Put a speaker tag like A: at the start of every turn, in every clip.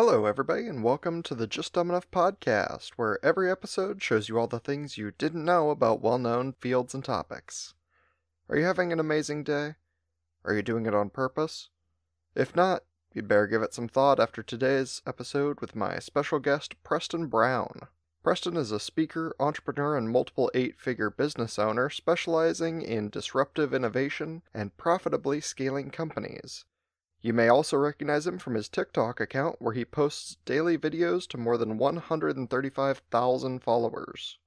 A: Hello, everybody, and welcome to the Just Dumb Enough podcast, where every episode shows you all the things you didn't know about well known fields and topics. Are you having an amazing day? Are you doing it on purpose? If not, you'd better give it some thought after today's episode with my special guest, Preston Brown. Preston is a speaker, entrepreneur, and multiple eight figure business owner specializing in disruptive innovation and profitably scaling companies. You may also recognize him from his TikTok account where he posts daily videos to more than 135,000 followers.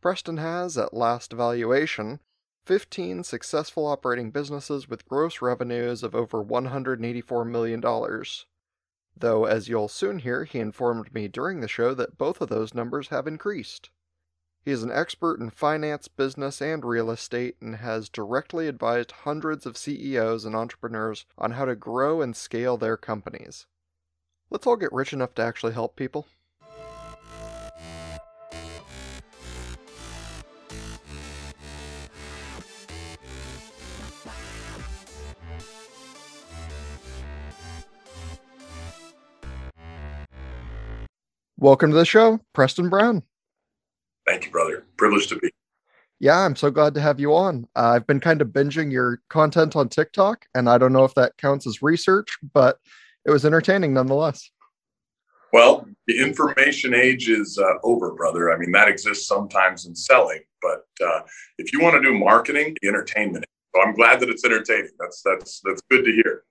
A: Preston has, at last evaluation, 15 successful operating businesses with gross revenues of over $184 million. Though, as you'll soon hear, he informed me during the show that both of those numbers have increased. He is an expert in finance, business, and real estate and has directly advised hundreds of CEOs and entrepreneurs on how to grow and scale their companies. Let's all get rich enough to actually help people. Welcome to the show, Preston Brown.
B: Thank you, brother. Privileged to be.
A: Yeah, I'm so glad to have you on. Uh, I've been kind of binging your content on TikTok, and I don't know if that counts as research, but it was entertaining nonetheless.
B: Well, the information age is uh, over, brother. I mean, that exists sometimes in selling, but uh, if you want to do marketing, the entertainment. So I'm glad that it's entertaining. That's that's that's good to hear.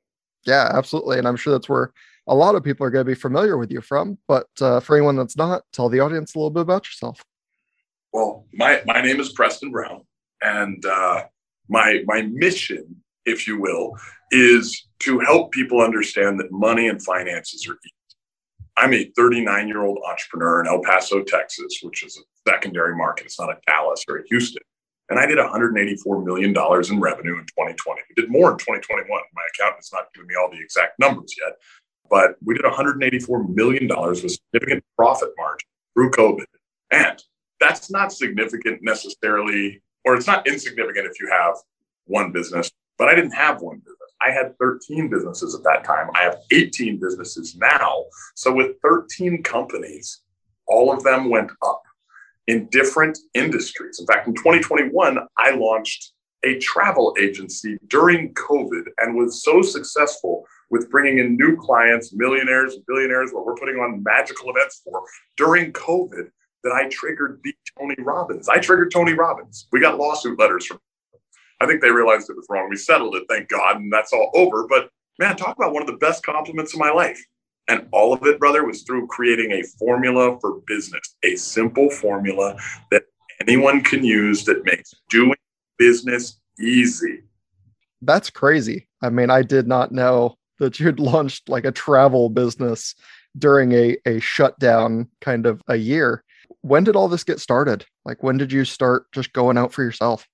A: Yeah, absolutely, and I'm sure that's where a lot of people are going to be familiar with you from. But uh, for anyone that's not, tell the audience a little bit about yourself.
B: Well, my my name is Preston Brown, and uh, my my mission, if you will, is to help people understand that money and finances are easy. I'm a 39 year old entrepreneur in El Paso, Texas, which is a secondary market. It's not a Dallas or a Houston. And I did 184 million dollars in revenue in 2020. We did more in 2021. My accountant's not giving me all the exact numbers yet, but we did 184 million dollars with significant profit margin through COVID. And that's not significant necessarily, or it's not insignificant if you have one business, but I didn't have one business. I had 13 businesses at that time. I have 18 businesses now. So with 13 companies, all of them went up in different industries. In fact, in 2021, I launched a travel agency during COVID and was so successful with bringing in new clients, millionaires, billionaires, what we're putting on magical events for during COVID that I triggered beat Tony Robbins. I triggered Tony Robbins. We got lawsuit letters from. I think they realized it was wrong. We settled it, thank God, and that's all over. But man, talk about one of the best compliments of my life. And all of it, brother, was through creating a formula for business, a simple formula that anyone can use that makes doing business easy.
A: That's crazy. I mean, I did not know that you'd launched like a travel business during a, a shutdown kind of a year when did all this get started? Like, when did you start just going out for yourself?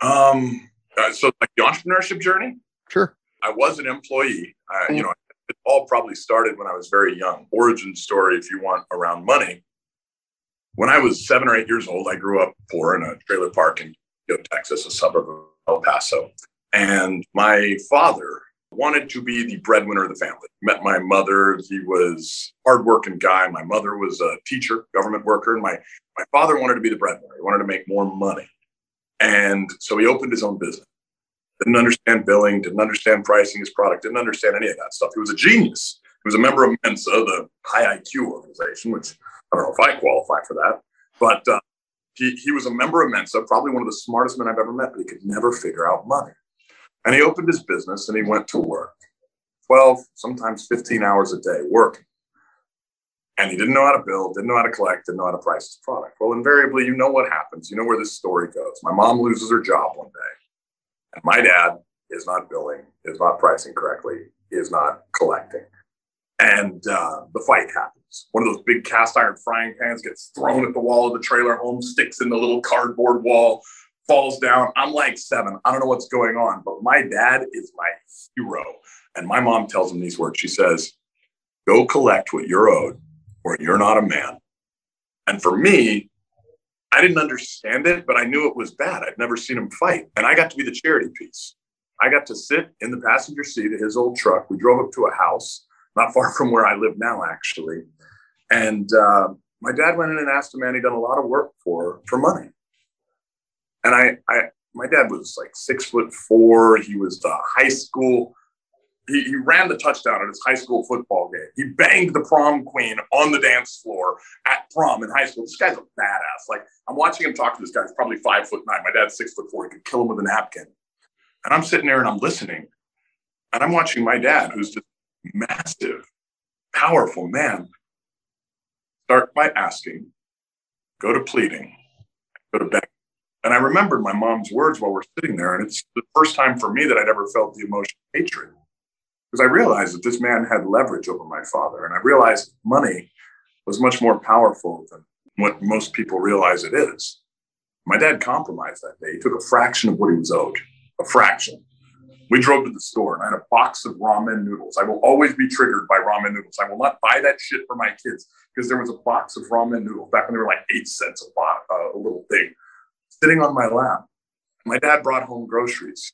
B: Um, uh, so like the entrepreneurship journey.
A: Sure.
B: I was an employee. Uh, You know, it all probably started when I was very young. Origin story, if you want, around money. When I was seven or eight years old, I grew up poor in a trailer park in Texas, a suburb of El Paso. And my father wanted to be the breadwinner of the family. Met my mother. He was hardworking guy. My mother was a teacher, government worker, and my my father wanted to be the breadwinner. He wanted to make more money, and so he opened his own business. Didn't understand billing. Didn't understand pricing his product. Didn't understand any of that stuff. He was a genius. He was a member of Mensa, the high IQ organization, which I don't know if I qualify for that, but. Uh, he, he was a member of Mensa, probably one of the smartest men I've ever met, but he could never figure out money. And he opened his business and he went to work 12, sometimes 15 hours a day working. And he didn't know how to build, didn't know how to collect, didn't know how to price his product. Well, invariably, you know what happens. You know where this story goes. My mom loses her job one day, and my dad is not billing, is not pricing correctly, is not collecting. And uh, the fight happens. One of those big cast iron frying pans gets thrown at the wall of the trailer home, sticks in the little cardboard wall falls down. I'm like seven. I don't know what's going on, but my dad is my hero. And my mom tells him these words. She says, Go collect what you're owed, or you're not a man. And for me, I didn't understand it, but I knew it was bad. I'd never seen him fight. And I got to be the charity piece. I got to sit in the passenger seat of his old truck. We drove up to a house not far from where I live now, actually. And uh, my dad went in and asked a man he'd done a lot of work for for money. And I, I my dad was like six foot four. He was the high school. He, he ran the touchdown at his high school football game. He banged the prom queen on the dance floor at prom in high school. This guy's a badass. Like I'm watching him talk to this guy. He's probably five foot nine. My dad's six foot four. He could kill him with a napkin. And I'm sitting there and I'm listening, and I'm watching my dad, who's just massive, powerful man, start by asking, go to pleading, go to begging. And I remembered my mom's words while we're sitting there. And it's the first time for me that I'd ever felt the emotion of hatred. Because I realized that this man had leverage over my father. And I realized money was much more powerful than what most people realize it is. My dad compromised that day. He took a fraction of what he was owed, a fraction. We drove to the store and I had a box of ramen noodles. I will always be triggered by ramen noodles. I will not buy that shit for my kids because there was a box of ramen noodles back when they were like eight cents a, box, uh, a little thing sitting on my lap. My dad brought home groceries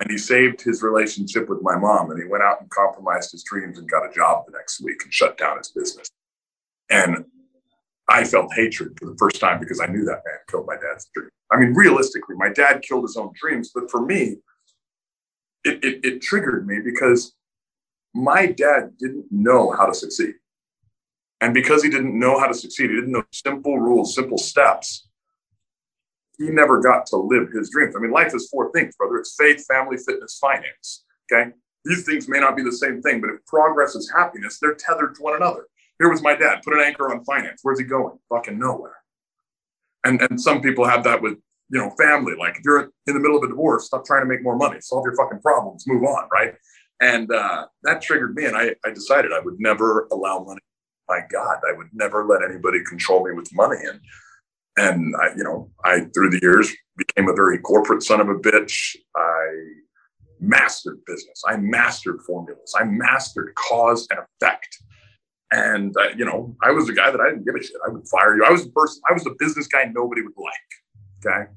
B: and he saved his relationship with my mom and he went out and compromised his dreams and got a job the next week and shut down his business. And I felt hatred for the first time because I knew that man killed my dad's dream. I mean, realistically, my dad killed his own dreams, but for me, it, it, it triggered me because my dad didn't know how to succeed. And because he didn't know how to succeed, he didn't know simple rules, simple steps he never got to live his dreams. I mean, life is four things, brother. It's faith, family, fitness, finance. Okay. These things may not be the same thing, but if progress is happiness, they're tethered to one another. Here was my dad, put an anchor on finance. Where's he going? Fucking nowhere. And and some people have that with you know family. Like if you're in the middle of a divorce, stop trying to make more money, solve your fucking problems, move on, right? And uh, that triggered me, and I, I decided I would never allow money. My God, I would never let anybody control me with money. And and I, you know, I through the years became a very corporate son of a bitch. I mastered business. I mastered formulas. I mastered cause and effect. And uh, you know, I was the guy that I didn't give a shit. I would fire you. I was the person. I was the business guy nobody would like. Okay,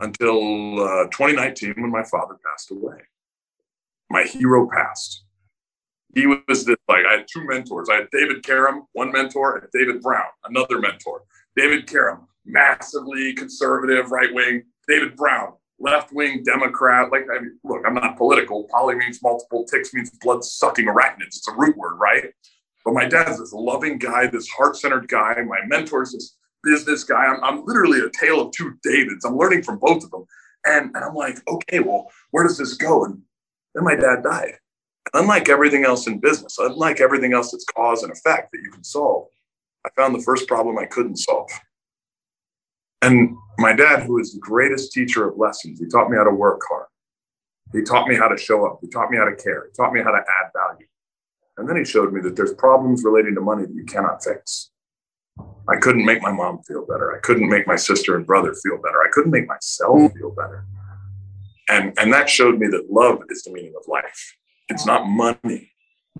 B: until uh, 2019 when my father passed away. My hero passed. He was this like I had two mentors. I had David Karam, one mentor, and David Brown, another mentor. David Karam, massively conservative, right wing. David Brown, left wing Democrat. Like, I mean, look, I'm not political. Poly means multiple, ticks means blood sucking arachnids. It's a root word, right? But my dad's this loving guy, this heart centered guy. My mentor's this business guy. I'm, I'm literally a tale of two Davids. I'm learning from both of them. And, and I'm like, okay, well, where does this go? And then my dad died. unlike everything else in business, unlike everything else that's cause and effect that you can solve, I found the first problem I couldn't solve. And my dad, who is the greatest teacher of lessons, he taught me how to work hard. He taught me how to show up. He taught me how to care. He taught me how to add value. And then he showed me that there's problems relating to money that you cannot fix. I couldn't make my mom feel better. I couldn't make my sister and brother feel better. I couldn't make myself feel better. And, and that showed me that love is the meaning of life. It's not money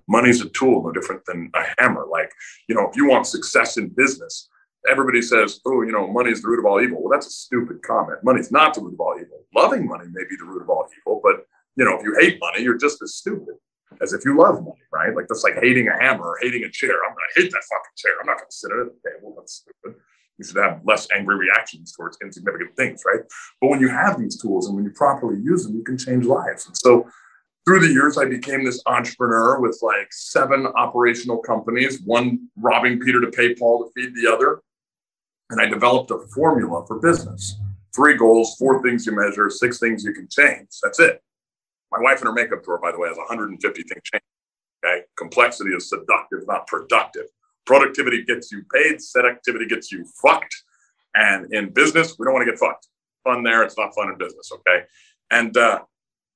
B: money's a tool no different than a hammer. Like you know if you want success in business everybody says oh you know money is the root of all evil. Well that's a stupid comment. Money's not the root of all evil. Loving money may be the root of all evil but you know if you hate money you're just as stupid as if you love money right? Like that's like hating a hammer or hating a chair. I'm gonna hate that fucking chair. I'm not gonna sit at the table. That's stupid. You should have less angry reactions towards insignificant things right? But when you have these tools and when you properly use them you can change lives. And so through the years, I became this entrepreneur with like seven operational companies, one robbing Peter to pay Paul to feed the other. And I developed a formula for business three goals, four things you measure, six things you can change. That's it. My wife in her makeup drawer, by the way, has 150 things changed. Okay. Complexity is seductive, not productive. Productivity gets you paid, seductivity gets you fucked. And in business, we don't want to get fucked. Fun there, it's not fun in business. Okay. And uh,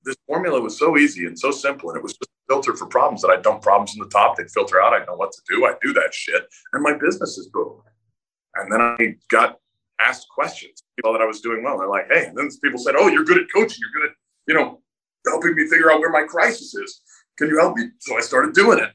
B: this formula was so easy and so simple, and it was just a filter for problems that I dump problems in the top. They'd filter out. I know what to do. I do that shit, and my business is booming. And then I got asked questions. People that I was doing well. They're like, "Hey," and then people said, "Oh, you're good at coaching. You're good at you know helping me figure out where my crisis is. Can you help me?" So I started doing it.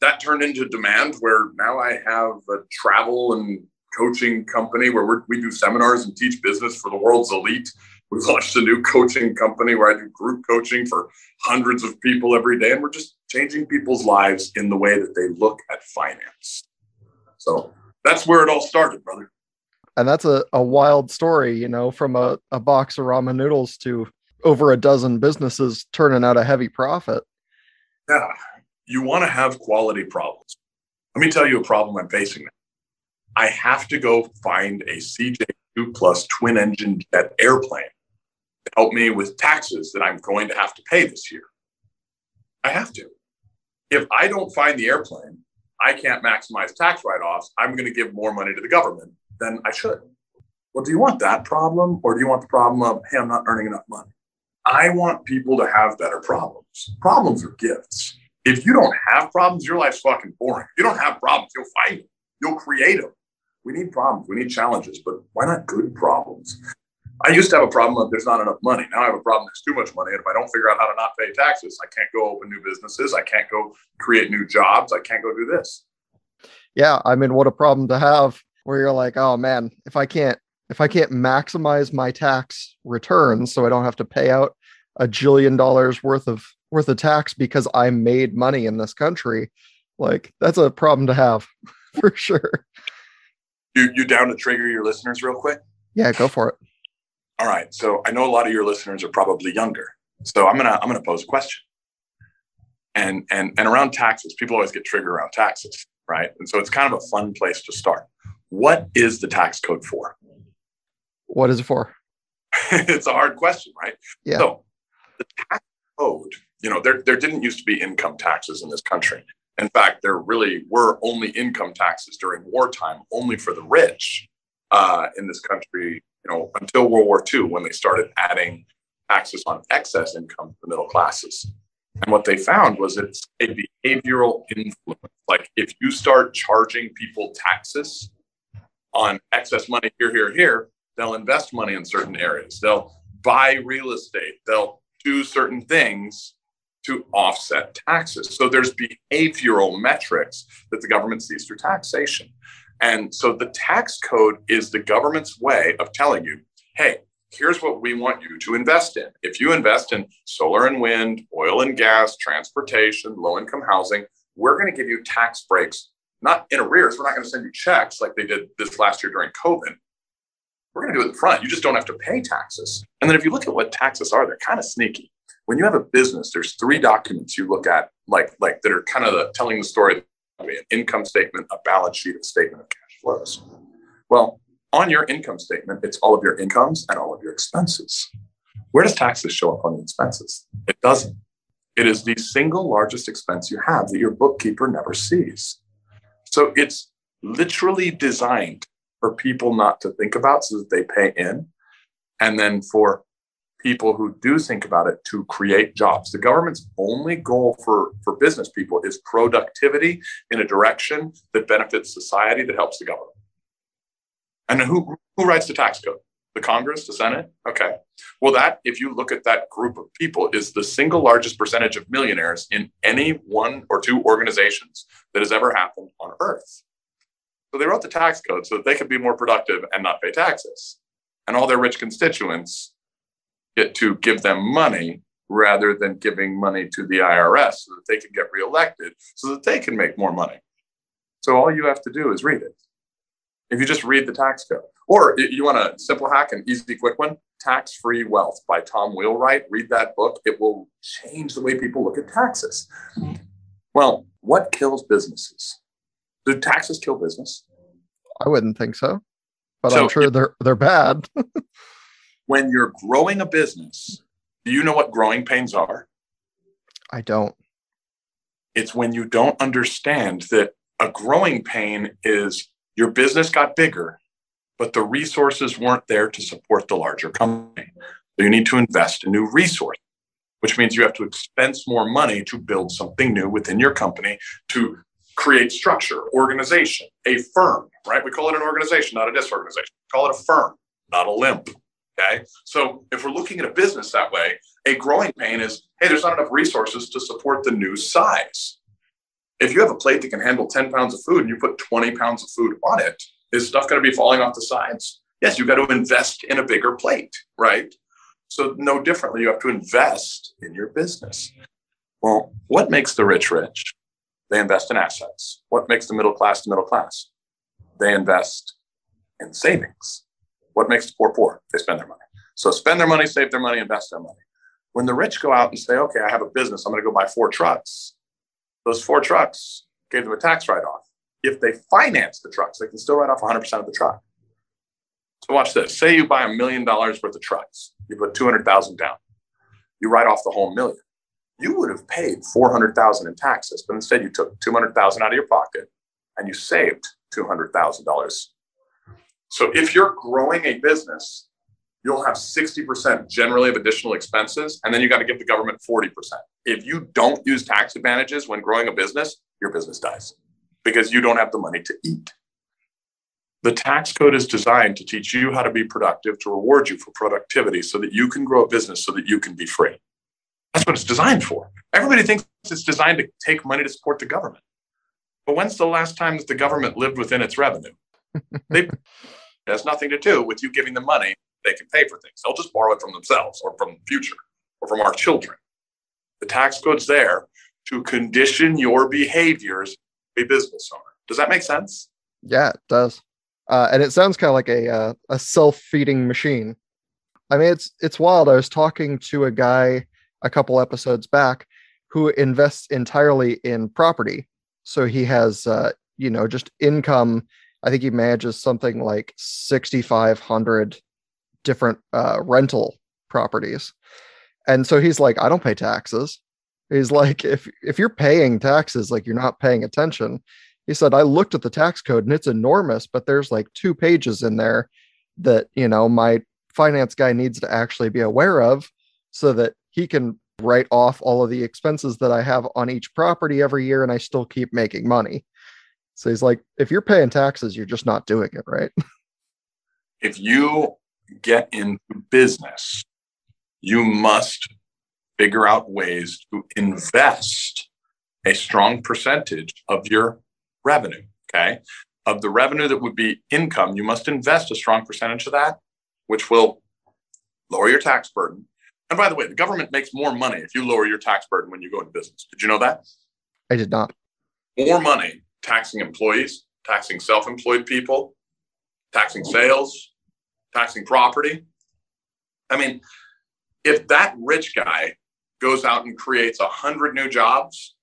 B: That turned into demand, where now I have a travel and coaching company where we do seminars and teach business for the world's elite We've launched a new coaching company where I do group coaching for hundreds of people every day. And we're just changing people's lives in the way that they look at finance. So that's where it all started, brother.
A: And that's a, a wild story, you know, from a, a box of ramen noodles to over a dozen businesses turning out a heavy profit.
B: Yeah. You want to have quality problems. Let me tell you a problem I'm facing now. I have to go find a CJ2 plus twin engine jet airplane help me with taxes that I'm going to have to pay this year. I have to. If I don't find the airplane, I can't maximize tax write offs. I'm going to give more money to the government than I should. Well, do you want that problem or do you want the problem of, hey, I'm not earning enough money? I want people to have better problems. Problems are gifts. If you don't have problems, your life's fucking boring. If you don't have problems, you'll find them. You'll create them. We need problems. We need challenges, but why not good problems? I used to have a problem of there's not enough money. Now I have a problem there's too much money. And if I don't figure out how to not pay taxes, I can't go open new businesses. I can't go create new jobs. I can't go do this.
A: Yeah. I mean, what a problem to have where you're like, oh man, if I can't if I can't maximize my tax returns so I don't have to pay out a jillion dollars worth of worth of tax because I made money in this country, like that's a problem to have for sure.
B: You you down to trigger your listeners real quick?
A: Yeah, go for it.
B: All right. So I know a lot of your listeners are probably younger. So I'm gonna I'm gonna pose a question. And and and around taxes, people always get triggered around taxes, right? And so it's kind of a fun place to start. What is the tax code for?
A: What is it for?
B: it's a hard question, right?
A: Yeah.
B: So the tax code, you know, there there didn't used to be income taxes in this country. In fact, there really were only income taxes during wartime, only for the rich uh, in this country you know, until World War II when they started adding taxes on excess income for middle classes. And what they found was it's a behavioral influence. Like if you start charging people taxes on excess money here, here, here, they'll invest money in certain areas. They'll buy real estate. They'll do certain things to offset taxes. So there's behavioral metrics that the government sees through taxation. And so the tax code is the government's way of telling you, hey, here's what we want you to invest in. If you invest in solar and wind, oil and gas, transportation, low income housing, we're going to give you tax breaks, not in arrears. We're not going to send you checks like they did this last year during COVID. We're going to do it in front. You just don't have to pay taxes. And then if you look at what taxes are, they're kind of sneaky. When you have a business, there's three documents you look at, like, like that are kind of the, telling the story an income statement, a balance sheet, a statement of cash flows. Well, on your income statement, it's all of your incomes and all of your expenses. Where does taxes show up on the expenses? It doesn't. It is the single largest expense you have that your bookkeeper never sees. So it's literally designed for people not to think about so that they pay in, and then for people who do think about it to create jobs. The government's only goal for, for business people is productivity in a direction that benefits society that helps the government. And who, who writes the tax code? The Congress, the Senate? Okay. Well, that, if you look at that group of people, is the single largest percentage of millionaires in any one or two organizations that has ever happened on earth. So they wrote the tax code so that they could be more productive and not pay taxes. And all their rich constituents get to give them money rather than giving money to the IRS so that they can get reelected so that they can make more money. So all you have to do is read it. If you just read the tax code, or you want a simple hack, an easy, quick one, Tax Free Wealth by Tom Wheelwright. Read that book. It will change the way people look at taxes. Well, what kills businesses? Do taxes kill business?
A: I wouldn't think so, but so I'm sure they're they're bad.
B: when you're growing a business, do you know what growing pains are?
A: I don't.
B: It's when you don't understand that a growing pain is your business got bigger, but the resources weren't there to support the larger company. So you need to invest in new resources, which means you have to expense more money to build something new within your company to create structure, organization, a firm, right? We call it an organization, not a disorganization. We call it a firm, not a limp. Okay. So if we're looking at a business that way, a growing pain is hey, there's not enough resources to support the new size. If you have a plate that can handle 10 pounds of food and you put 20 pounds of food on it, is stuff going to be falling off the sides? Yes, you've got to invest in a bigger plate, right? So, no differently, you have to invest in your business. Well, what makes the rich rich? They invest in assets. What makes the middle class the middle class? They invest in savings. What makes the poor poor? They spend their money. So spend their money, save their money, invest their money. When the rich go out and say, okay, I have a business, I'm going to go buy four trucks, those four trucks gave them a tax write off. If they finance the trucks, they can still write off 100% of the truck. So watch this. Say you buy a million dollars worth of trucks. You put 200,000 down. You write off the whole million. You would have paid 400,000 in taxes, but instead you took 200,000 out of your pocket and you saved $200,000. So if you're growing a business, you'll have 60% generally of additional expenses, and then you got to give the government 40%. If you don't use tax advantages when growing a business, your business dies because you don't have the money to eat. The tax code is designed to teach you how to be productive, to reward you for productivity so that you can grow a business so that you can be free. That's what it's designed for. Everybody thinks it's designed to take money to support the government. But when's the last time that the government lived within its revenue? They, it has nothing to do with you giving them money. They can pay for things. They'll just borrow it from themselves or from the future or from our children. The tax code's there to condition your behaviors a business owner. Does that make sense?
A: Yeah, it does. Uh, and it sounds kind of like a uh, a self feeding machine. I mean, it's it's wild. I was talking to a guy a couple episodes back who invests entirely in property. So he has, uh, you know, just income. I think he manages something like sixty five hundred different uh, rental properties, and so he's like, I don't pay taxes. He's like, if if you're paying taxes, like you're not paying attention. He said i looked at the tax code and it's enormous but there's like two pages in there that you know my finance guy needs to actually be aware of so that he can write off all of the expenses that i have on each property every year and i still keep making money so he's like if you're paying taxes you're just not doing it right
B: if you get into business you must figure out ways to invest a strong percentage of your revenue. Okay. Of the revenue that would be income, you must invest a strong percentage of that, which will lower your tax burden. And by the way, the government makes more money if you lower your tax burden when you go into business. Did you know that?
A: I did not.
B: More money taxing employees, taxing self employed people, taxing sales, taxing property. I mean, if that rich guy goes out and creates a hundred new jobs,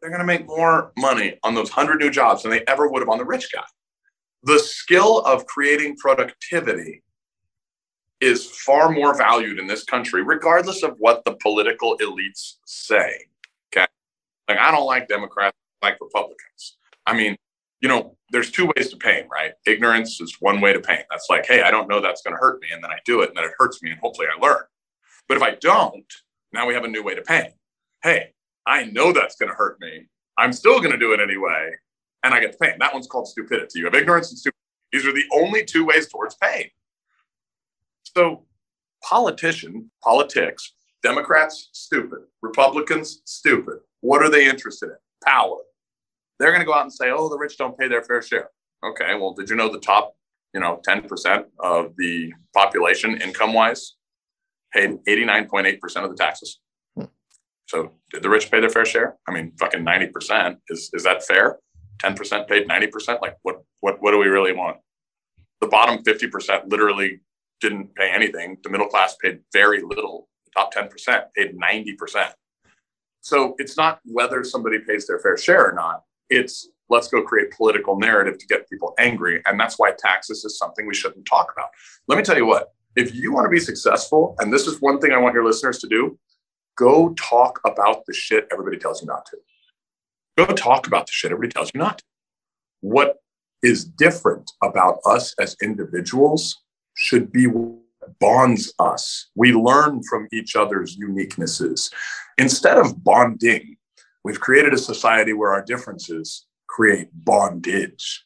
B: they're going to make more money on those 100 new jobs than they ever would have on the rich guy. The skill of creating productivity is far more valued in this country, regardless of what the political elites say. Okay. Like, I don't like Democrats, I like Republicans. I mean, you know, there's two ways to pain, right? Ignorance is one way to pain. That's like, hey, I don't know that's going to hurt me. And then I do it and then it hurts me and hopefully I learn. But if I don't, now we have a new way to pain. Hey, I know that's going to hurt me. I'm still going to do it anyway. And I get pain. That one's called stupidity. You have ignorance and stupidity. These are the only two ways towards pain. So, politician, politics, Democrats, stupid. Republicans, stupid. What are they interested in? Power. They're going to go out and say, oh, the rich don't pay their fair share. Okay, well, did you know the top, you know, 10% of the population income wise paid 89.8% of the taxes? Hmm. So did the rich pay their fair share? I mean, fucking 90%. Is is that fair? 10% paid 90%? Like what what what do we really want? The bottom 50% literally didn't pay anything. The middle class paid very little. The top 10% paid 90%. So it's not whether somebody pays their fair share or not. It's let's go create political narrative to get people angry. And that's why taxes is something we shouldn't talk about. Let me tell you what, if you want to be successful, and this is one thing I want your listeners to do, go talk about the shit everybody tells you not to. Go talk about the shit everybody tells you not to. What is different about us as individuals should be what bonds us. We learn from each other's uniquenesses. Instead of bonding, we've created a society where our differences create bondage.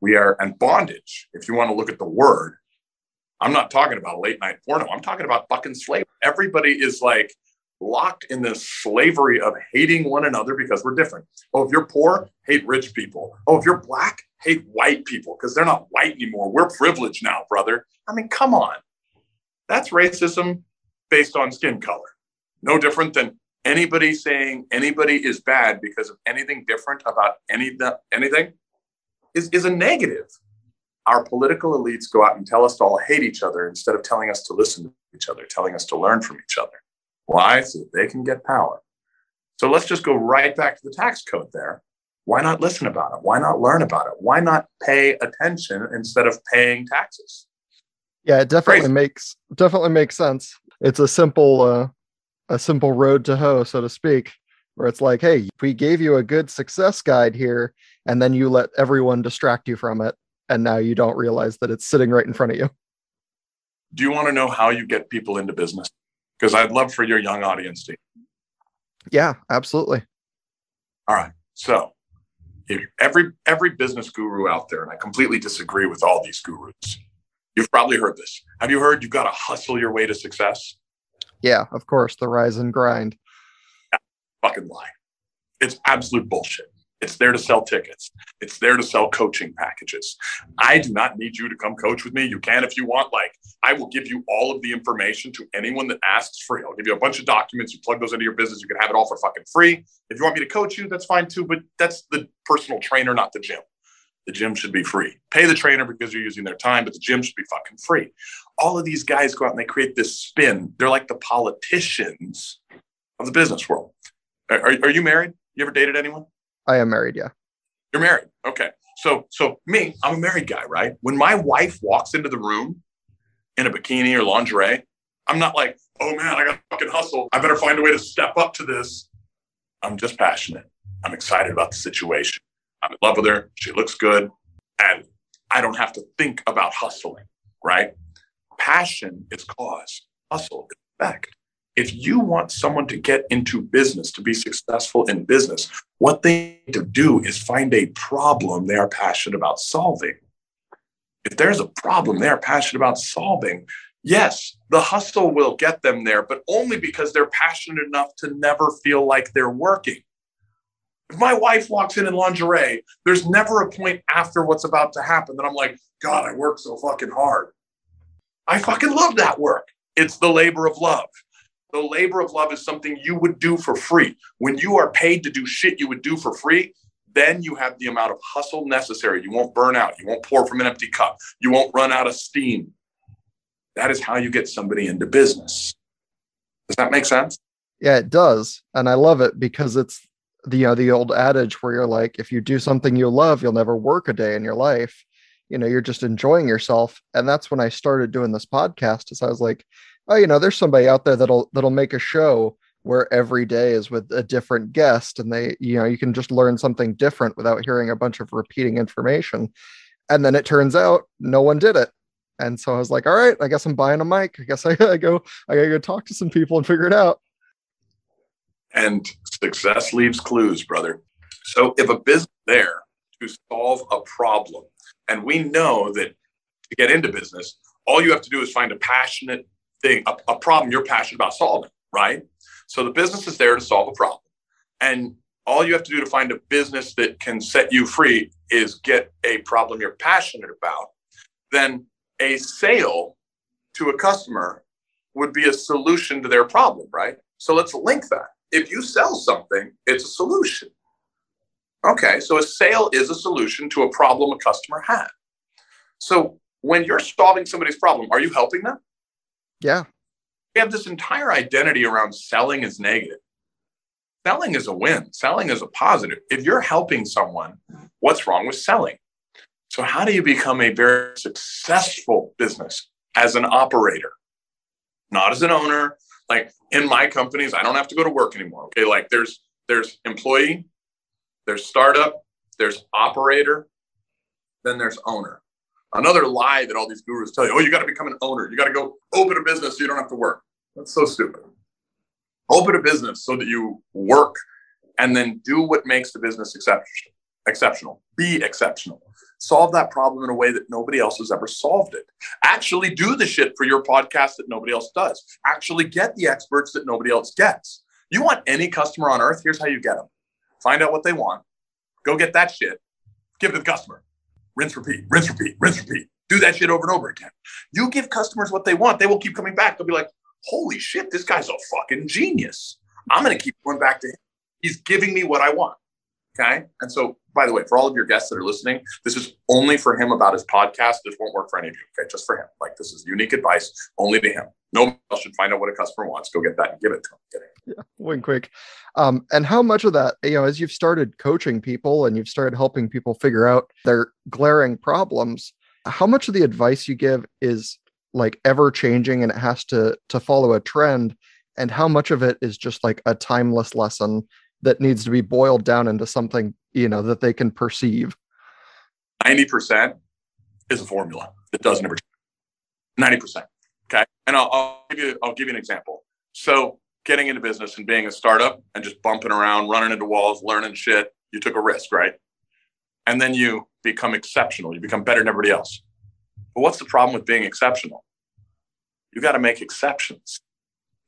B: We are, and bondage, if you want to look at the word, I'm not talking about late night porno. I'm talking about fucking slavery. Everybody is like, locked in this slavery of hating one another because we're different. Oh, if you're poor, hate rich people. Oh, if you're black, hate white people because they're not white anymore. We're privileged now, brother. I mean, come on. That's racism based on skin color. No different than Anybody saying anybody is bad because of anything different about any anything is, is a negative. Our political elites go out and tell us to all hate each other instead of telling us to listen to each other, telling us to learn from each other. Why? So they can get power. So let's just go right back to the tax code there. Why not listen about it? Why not learn about it? Why not pay attention instead of paying taxes?
A: Yeah, it definitely Crazy. makes definitely makes sense. It's a simple uh a simple road to hoe, so to speak, where it's like, hey, we gave you a good success guide here, and then you let everyone distract you from it, and now you don't realize that it's sitting right in front of you.
B: Do you want to know how you get people into business? Because I'd love for your young audience to.
A: Yeah, absolutely.
B: All right. So if every every business guru out there, and I completely disagree with all these gurus. You've probably heard this. Have you heard you've got to hustle your way to success?
A: Yeah, of course, the rise and grind.
B: Yeah, fucking lie. It's absolute bullshit. It's there to sell tickets. It's there to sell coaching packages. I do not need you to come coach with me. You can if you want. Like, I will give you all of the information to anyone that asks free. I'll give you a bunch of documents. You plug those into your business. You can have it all for fucking free. If you want me to coach you, that's fine too. But that's the personal trainer, not the gym. The gym should be free. Pay the trainer because you're using their time, but the gym should be fucking free. All of these guys go out and they create this spin. They're like the politicians of the business world. Are, are you married? You ever dated anyone?
A: I am married, yeah.
B: You're married. Okay. So so me, I'm a married guy, right? When my wife walks into the room in a bikini or lingerie, I'm not like, oh man, I got to fucking hustle. I better find a way to step up to this. I'm just passionate. I'm excited about the situation. I'm in love with her. She looks good. And I don't have to think about hustling, right? Passion is cause, hustle is effect. If you want someone to get into business, to be successful in business, what they need to do is find a problem they are passionate about solving. If there's a problem they are passionate about solving, yes, the hustle will get them there, but only because they're passionate enough to never feel like they're working. If my wife walks in in lingerie, there's never a point after what's about to happen that I'm like, God, I worked so fucking hard. I fucking love that work. It's the labor of love. The labor of love is something you would do for free. When you are paid to do shit you would do for free, then you have the amount of hustle necessary. You won't burn out. You won't pour from an empty cup. You won't run out of steam. That is how you get somebody into business. Does that make sense?
A: Yeah, it does. And I love it because it's the you know the old adage where you're like if you do something you love, you'll never work a day in your life. You know, you're just enjoying yourself. And that's when I started doing this podcast is I was like, oh, you know, there's somebody out there that'll that'll make a show where every day is with a different guest and they, you know, you can just learn something different without hearing a bunch of repeating information. And then it turns out no one did it. And so I was like, all right, I guess I'm buying a mic. I guess I gotta go, I gotta go talk to some people and figure it out.
B: And success leaves clues, brother. So if a business there to solve a problem, and we know that to get into business, all you have to do is find a passionate thing, a, a problem you're passionate about solving, right? So the business is there to solve a problem. And all you have to do to find a business that can set you free is get a problem you're passionate about. Then a sale to a customer would be a solution to their problem, right? So let's link that. If you sell something, it's a solution. Okay, so a sale is a solution to a problem a customer had. So when you're solving somebody's problem, are you helping them?
A: Yeah.
B: We have this entire identity around selling is negative. Selling is a win, selling is a positive. If you're helping someone, what's wrong with selling? So, how do you become a very successful business as an operator, not as an owner? Like in my companies, I don't have to go to work anymore. Okay. Like there's, there's employee, there's startup, there's operator, then there's owner. Another lie that all these gurus tell you, oh, you got to become an owner. You got to go open a business so you don't have to work. That's so stupid. Open a business so that you work and then do what makes the business exceptional. Exceptional. Be exceptional. Solve that problem in a way that nobody else has ever solved it. Actually do the shit for your podcast that nobody else does. Actually get the experts that nobody else gets. You want any customer on earth? Here's how you get them. Find out what they want. Go get that shit. Give it to the customer rinse, repeat, rinse, repeat, rinse, repeat. Do that shit over and over again. You give customers what they want, they will keep coming back. They'll be like, holy shit, this guy's a fucking genius. I'm going to keep going back to him. He's giving me what I want. Okay. And so, by the way, for all of your guests that are listening, this is only for him about his podcast. This won't work for any of you. Okay. Just for him. Like, this is unique advice only to him. No one else should find out what a customer wants. Go get that and give it to him.
A: Yeah. Wink, quick. Um, and how much of that, you know, as you've started coaching people and you've started helping people figure out their glaring problems, how much of the advice you give is like ever changing and it has to to follow a trend and how much of it is just like a timeless lesson that needs to be boiled down into something you know that they can perceive
B: 90% is a formula that doesn't ever change 90% okay and I'll, I'll give you i'll give you an example so getting into business and being a startup and just bumping around running into walls learning shit you took a risk right and then you become exceptional you become better than everybody else but what's the problem with being exceptional you got to make exceptions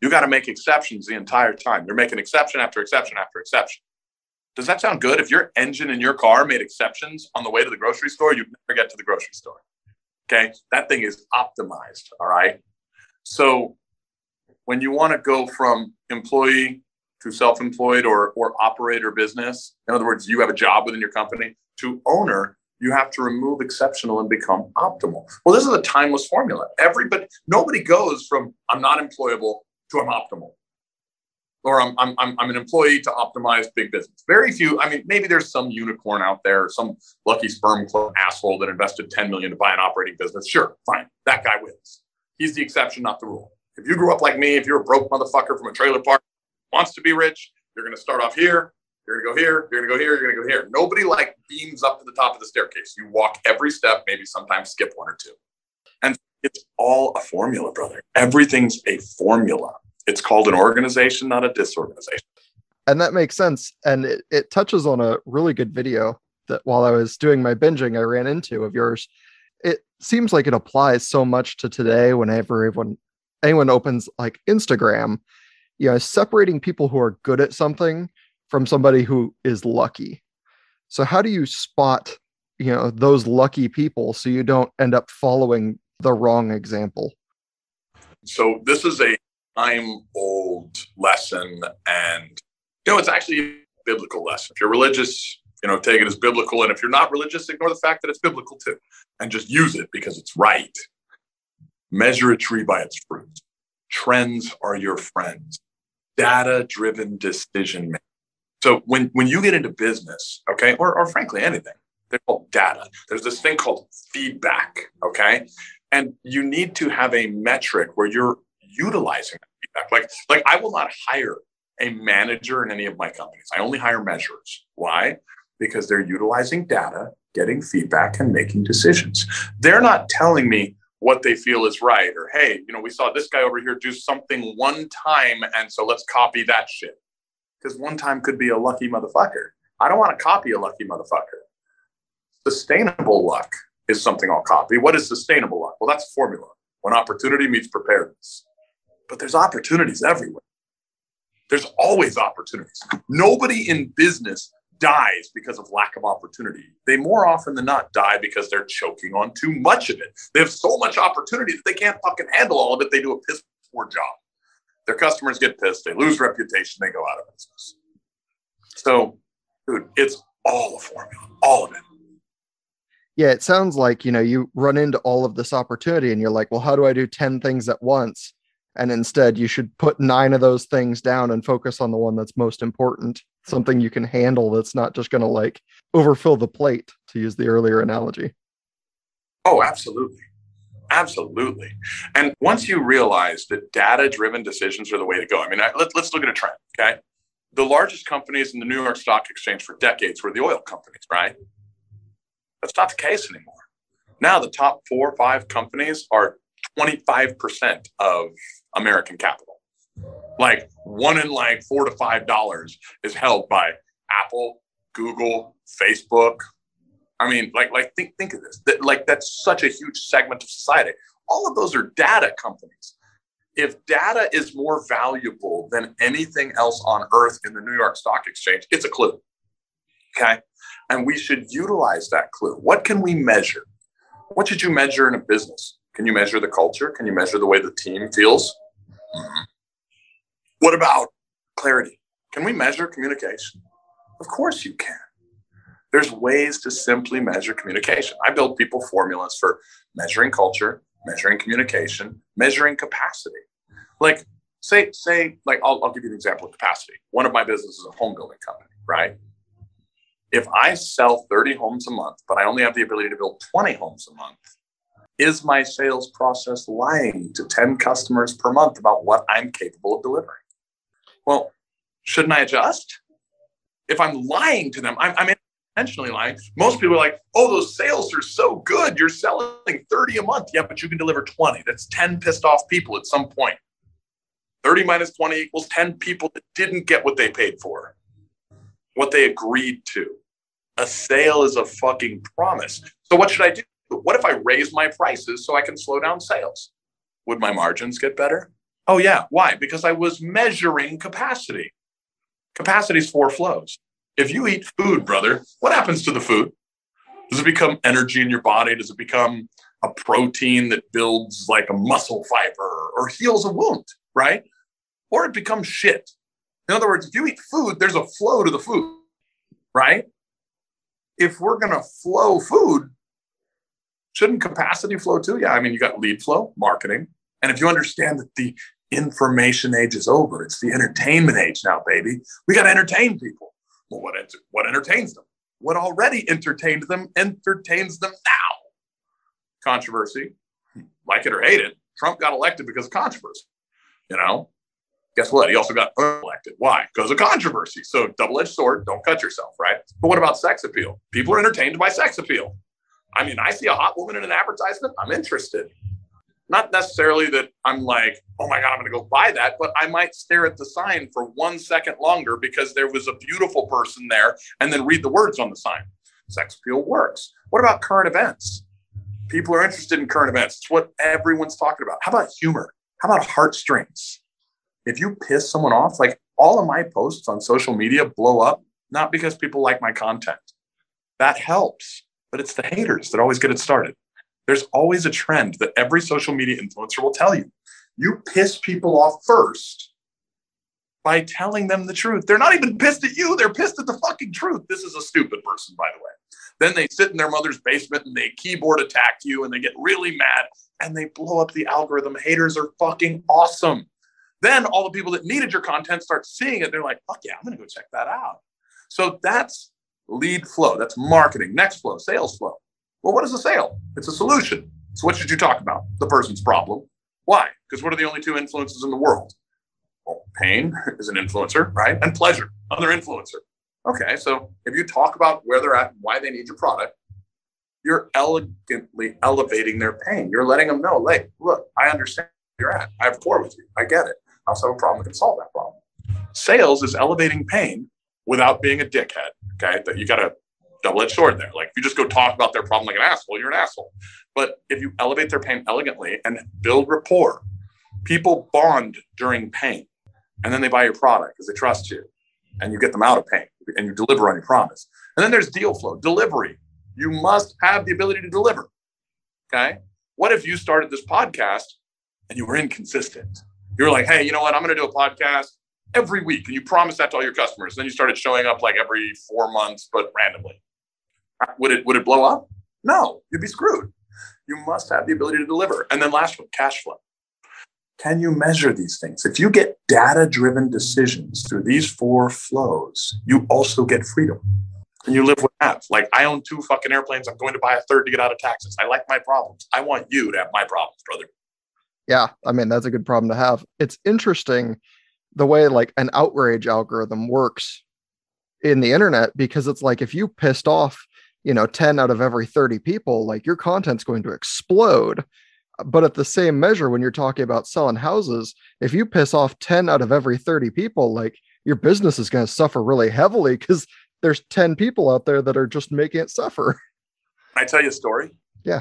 B: you got to make exceptions the entire time. You're making exception after exception after exception. Does that sound good? If your engine in your car made exceptions on the way to the grocery store, you'd never get to the grocery store. Okay. That thing is optimized. All right. So when you want to go from employee to self employed or, or operator business, in other words, you have a job within your company, to owner, you have to remove exceptional and become optimal. Well, this is a timeless formula. Everybody, nobody goes from I'm not employable to I'm optimal. Or I'm, I'm, I'm an employee to optimize big business. Very few, I mean, maybe there's some unicorn out there, some lucky sperm club asshole that invested 10 million to buy an operating business. Sure, fine. That guy wins. He's the exception, not the rule. If you grew up like me, if you're a broke motherfucker from a trailer park, wants to be rich, you're going to start off here. You're going to go here. You're going to go here. You're going to go here. Nobody like beams up to the top of the staircase. You walk every step, maybe sometimes skip one or two. And it's all a formula, brother. Everything's a formula. It's called an organization, not a disorganization.
A: And that makes sense. And it, it touches on a really good video that while I was doing my binging, I ran into of yours. It seems like it applies so much to today whenever everyone anyone opens like Instagram, you know, separating people who are good at something from somebody who is lucky. So how do you spot, you know, those lucky people so you don't end up following the wrong example?
B: So this is a time old lesson. And, you know, it's actually a biblical lesson. If you're religious, you know, take it as biblical. And if you're not religious, ignore the fact that it's biblical too and just use it because it's right. Measure a tree by its fruit. Trends are your friends. Data driven decision making. So when, when you get into business, okay, or, or frankly anything, they're called data. There's this thing called feedback, okay? And you need to have a metric where you're utilizing feedback. Like, like I will not hire a manager in any of my companies. I only hire measurers. Why? Because they're utilizing data, getting feedback, and making decisions. They're not telling me what they feel is right or hey, you know, we saw this guy over here do something one time, and so let's copy that shit. Because one time could be a lucky motherfucker. I don't want to copy a lucky motherfucker. Sustainable luck is something I'll copy. What is sustainable luck? Well, that's a formula. When opportunity meets preparedness but there's opportunities everywhere. There's always opportunities. Nobody in business dies because of lack of opportunity. They more often than not die because they're choking on too much of it. They have so much opportunity that they can't fucking handle all of it. They do a piss poor job. Their customers get pissed. They lose reputation. They go out of business. So, dude, it's all a formula, all of it.
A: Yeah, it sounds like, you know, you run into all of this opportunity and you're like, well, how do I do 10 things at once? And instead you should put nine of those things down and focus on the one that's most important something you can handle that's not just going to like overfill the plate to use the earlier analogy.
B: Oh absolutely. Absolutely. And once you realize that data driven decisions are the way to go i mean I, let, let's look at a trend okay? The largest companies in the new york stock exchange for decades were the oil companies right? That's not the case anymore. Now the top four or five companies are 25% of American capital. Like one in like four to five dollars is held by Apple, Google, Facebook. I mean, like, like think think of this. That, like that's such a huge segment of society. All of those are data companies. If data is more valuable than anything else on earth in the New York Stock Exchange, it's a clue. Okay. And we should utilize that clue. What can we measure? What should you measure in a business? Can you measure the culture? Can you measure the way the team feels? Mm-hmm. What about clarity. Can we measure communication? Of course you can. There's ways to simply measure communication. I build people formulas for measuring culture, measuring communication, measuring capacity. Like, say, say, like, I'll, I'll give you an example of capacity. One of my businesses is a home building company, right? If I sell 30 homes a month, but I only have the ability to build 20 homes a month, is my sales process lying to 10 customers per month about what I'm capable of delivering? Well, shouldn't I adjust? If I'm lying to them, I'm, I'm intentionally lying. Most people are like, oh, those sales are so good. You're selling 30 a month. Yeah, but you can deliver 20. That's 10 pissed off people at some point. 30 minus 20 equals 10 people that didn't get what they paid for, what they agreed to. A sale is a fucking promise. So, what should I do? What if I raise my prices so I can slow down sales? Would my margins get better? Oh, yeah. Why? Because I was measuring capacity. Capacity is four flows. If you eat food, brother, what happens to the food? Does it become energy in your body? Does it become a protein that builds like a muscle fiber or heals a wound, right? Or it becomes shit. In other words, if you eat food, there's a flow to the food, right? If we're going to flow food, shouldn't capacity flow too? Yeah, I mean, you got lead flow, marketing. And if you understand that the information age is over, it's the entertainment age now, baby. We got to entertain people. Well, what, what entertains them? What already entertained them entertains them now. Controversy, like it or hate it, Trump got elected because of controversy. You know, guess what? He also got elected. Why? Because of controversy. So, double edged sword, don't cut yourself, right? But what about sex appeal? People are entertained by sex appeal. I mean, I see a hot woman in an advertisement, I'm interested. Not necessarily that I'm like, oh my God, I'm going to go buy that, but I might stare at the sign for one second longer because there was a beautiful person there and then read the words on the sign. Sex appeal works. What about current events? People are interested in current events. It's what everyone's talking about. How about humor? How about heartstrings? If you piss someone off, like all of my posts on social media blow up, not because people like my content. That helps, but it's the haters that always get it started. There's always a trend that every social media influencer will tell you. You piss people off first by telling them the truth. They're not even pissed at you, they're pissed at the fucking truth. This is a stupid person, by the way. Then they sit in their mother's basement and they keyboard attack you and they get really mad and they blow up the algorithm. Haters are fucking awesome. Then all the people that needed your content start seeing it. They're like, fuck yeah, I'm to go check that out. So that's lead flow. That's marketing. Next flow, sales flow. Well, what is a sale? It's a solution. So, what should you talk about? The person's problem. Why? Because what are the only two influences in the world? Well, pain is an influencer, right? And pleasure, another influencer. Okay, so if you talk about where they're at and why they need your product, you're elegantly elevating their pain. You're letting them know, like, look, I understand where you're at. I have rapport with you. I get it. I also have a problem that can solve that problem. Sales is elevating pain without being a dickhead. Okay, that you got to double-edged sword there. Like if you just go talk about their problem like an asshole, you're an asshole. But if you elevate their pain elegantly and build rapport, people bond during pain, and then they buy your product because they trust you, and you get them out of pain, and you deliver on your promise. And then there's deal flow, delivery. You must have the ability to deliver. Okay. What if you started this podcast and you were inconsistent? You were like, hey, you know what? I'm going to do a podcast every week. And you promised that to all your customers. Then you started showing up like every four months, but randomly. Would it would it blow up? No, you'd be screwed. You must have the ability to deliver. And then last one, cash flow. Can you measure these things? If you get data driven decisions through these four flows, you also get freedom. And you live with that. Like, I own two fucking airplanes. I'm going to buy a third to get out of taxes. I like my problems. I want you to have my problems, brother.
A: Yeah. I mean, that's a good problem to have. It's interesting the way like an outrage algorithm works in the internet because it's like if you pissed off you know 10 out of every 30 people like your content's going to explode. But at the same measure when you're talking about selling houses if you piss off 10 out of every 30 people like your business is going to suffer really heavily because there's 10 people out there that are just making it suffer.
B: I tell you a story?
A: Yeah.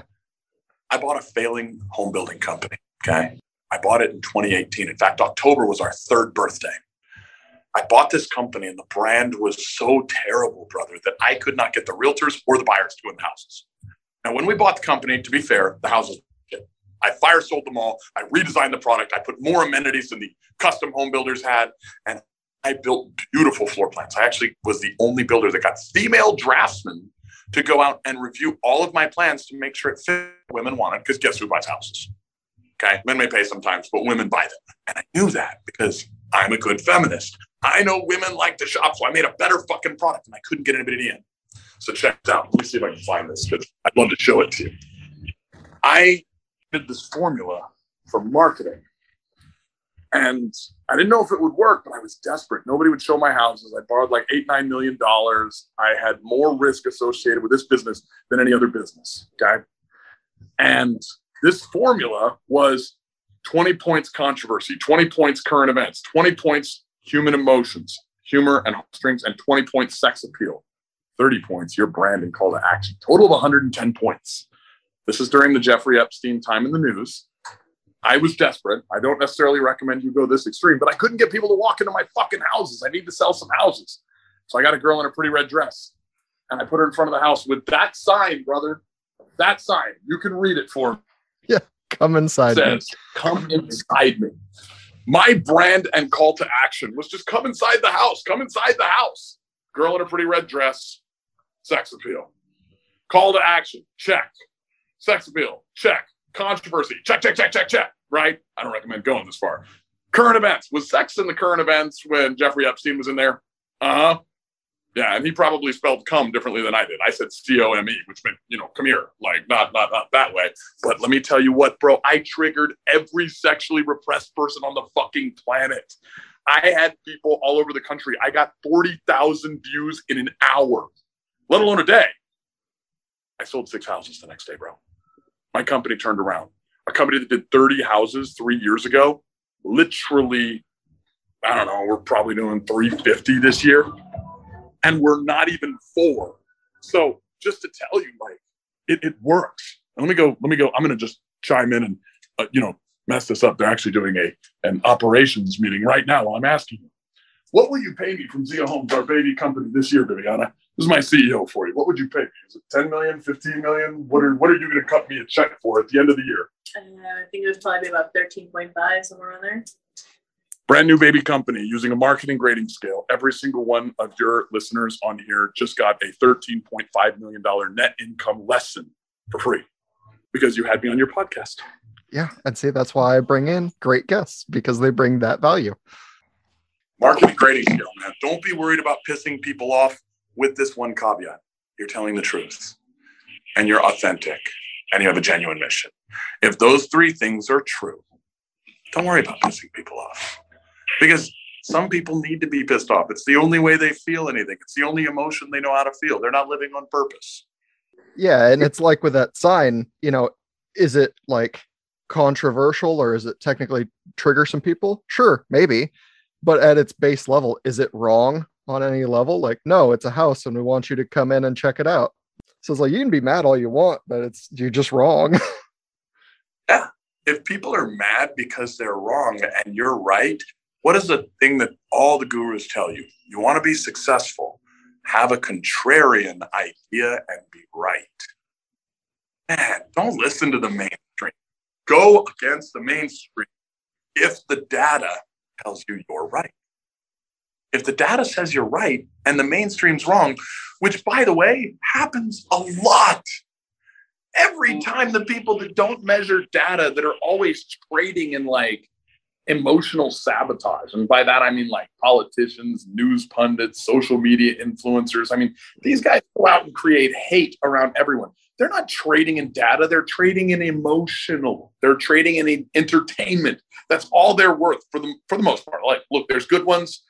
B: I bought a failing home building company okay i bought it in 2018 in fact october was our third birthday I bought this company and the brand was so terrible, brother, that I could not get the realtors or the buyers to go in the houses. Now, when we bought the company, to be fair, the houses, I fire sold them all. I redesigned the product. I put more amenities than the custom home builders had. And I built beautiful floor plans. I actually was the only builder that got female draftsmen to go out and review all of my plans to make sure it fit women wanted. Because guess who buys houses? Okay, men may pay sometimes, but women buy them, and I knew that because I'm a good feminist. I know women like to shop, so I made a better fucking product, and I couldn't get anybody in. So check it out. Let me see if I can find this because I'd love to show it to you. I did this formula for marketing. And I didn't know if it would work, but I was desperate. Nobody would show my houses. I borrowed like eight, nine million dollars. I had more risk associated with this business than any other business. Okay. And this formula was 20 points controversy, 20 points current events, 20 points human emotions, humor and strings, and 20 points sex appeal. 30 points your brand and call to action. Total of 110 points. This is during the Jeffrey Epstein time in the news. I was desperate. I don't necessarily recommend you go this extreme, but I couldn't get people to walk into my fucking houses. I need to sell some houses. So I got a girl in a pretty red dress and I put her in front of the house with that sign, brother. That sign. You can read it for me.
A: Yeah. Come inside.
B: Says, me. come inside me. My brand and call to action was just come inside the house. Come inside the house. Girl in a pretty red dress. Sex appeal. Call to action. Check. Sex appeal. Check. Controversy. Check, check, check, check, check. Right? I don't recommend going this far. Current events. Was sex in the current events when Jeffrey Epstein was in there? Uh huh. Yeah, and he probably spelled come differently than I did. I said C O M E, which meant, you know, come here, like not not not. But let me tell you what, bro, I triggered every sexually repressed person on the fucking planet. I had people all over the country. I got 40,000 views in an hour, let alone a day. I sold six houses the next day, bro my company turned around. A company that did 30 houses three years ago, literally, I don't know, we're probably doing 350 this year. And we're not even four. So just to tell you, like, it, it works. Let me go, let me go. I'm going to just chime in and, uh, you know, mess this up. They're actually doing a an operations meeting right now while I'm asking you. What will you pay me from Zia Homes, our baby company, this year, Viviana? This is my CEO for you. What would you pay me? Is it 10 million, 15 million? What are what are you going to cut me a check for at the end of the year?
C: Uh, I think it was probably be about 13.5, somewhere around there.
B: Brand new baby company using a marketing grading scale. Every single one of your listeners on here just got a $13.5 million net income lesson for free because you had me on your podcast.
A: Yeah. And see, that's why I bring in great guests because they bring that value.
B: Marketing grading scale, man. Don't be worried about pissing people off with this one caveat. You're telling the truth and you're authentic and you have a genuine mission. If those three things are true, don't worry about pissing people off because some people need to be pissed off. It's the only way they feel anything, it's the only emotion they know how to feel. They're not living on purpose.
A: Yeah. And it's like with that sign, you know, is it like controversial or is it technically trigger some people? Sure, maybe but at its base level, is it wrong on any level? Like, no, it's a house and we want you to come in and check it out. So it's like you can be mad all you want, but it's you're just wrong.
B: yeah. If people are mad because they're wrong and you're right, what is the thing that all the gurus tell you? You want to be successful, have a contrarian idea and be right. Man, don't listen to the mainstream. Go against the mainstream if the data tells you you're right. If the data says you're right and the mainstream's wrong, which by the way happens a lot, every time the people that don't measure data that are always trading in like emotional sabotage. And by that, I mean like politicians, news pundits, social media influencers. I mean, these guys go out and create hate around everyone. They're not trading in data, they're trading in emotional, they're trading in entertainment. That's all they're worth for the, for the most part. Like, look, there's good ones,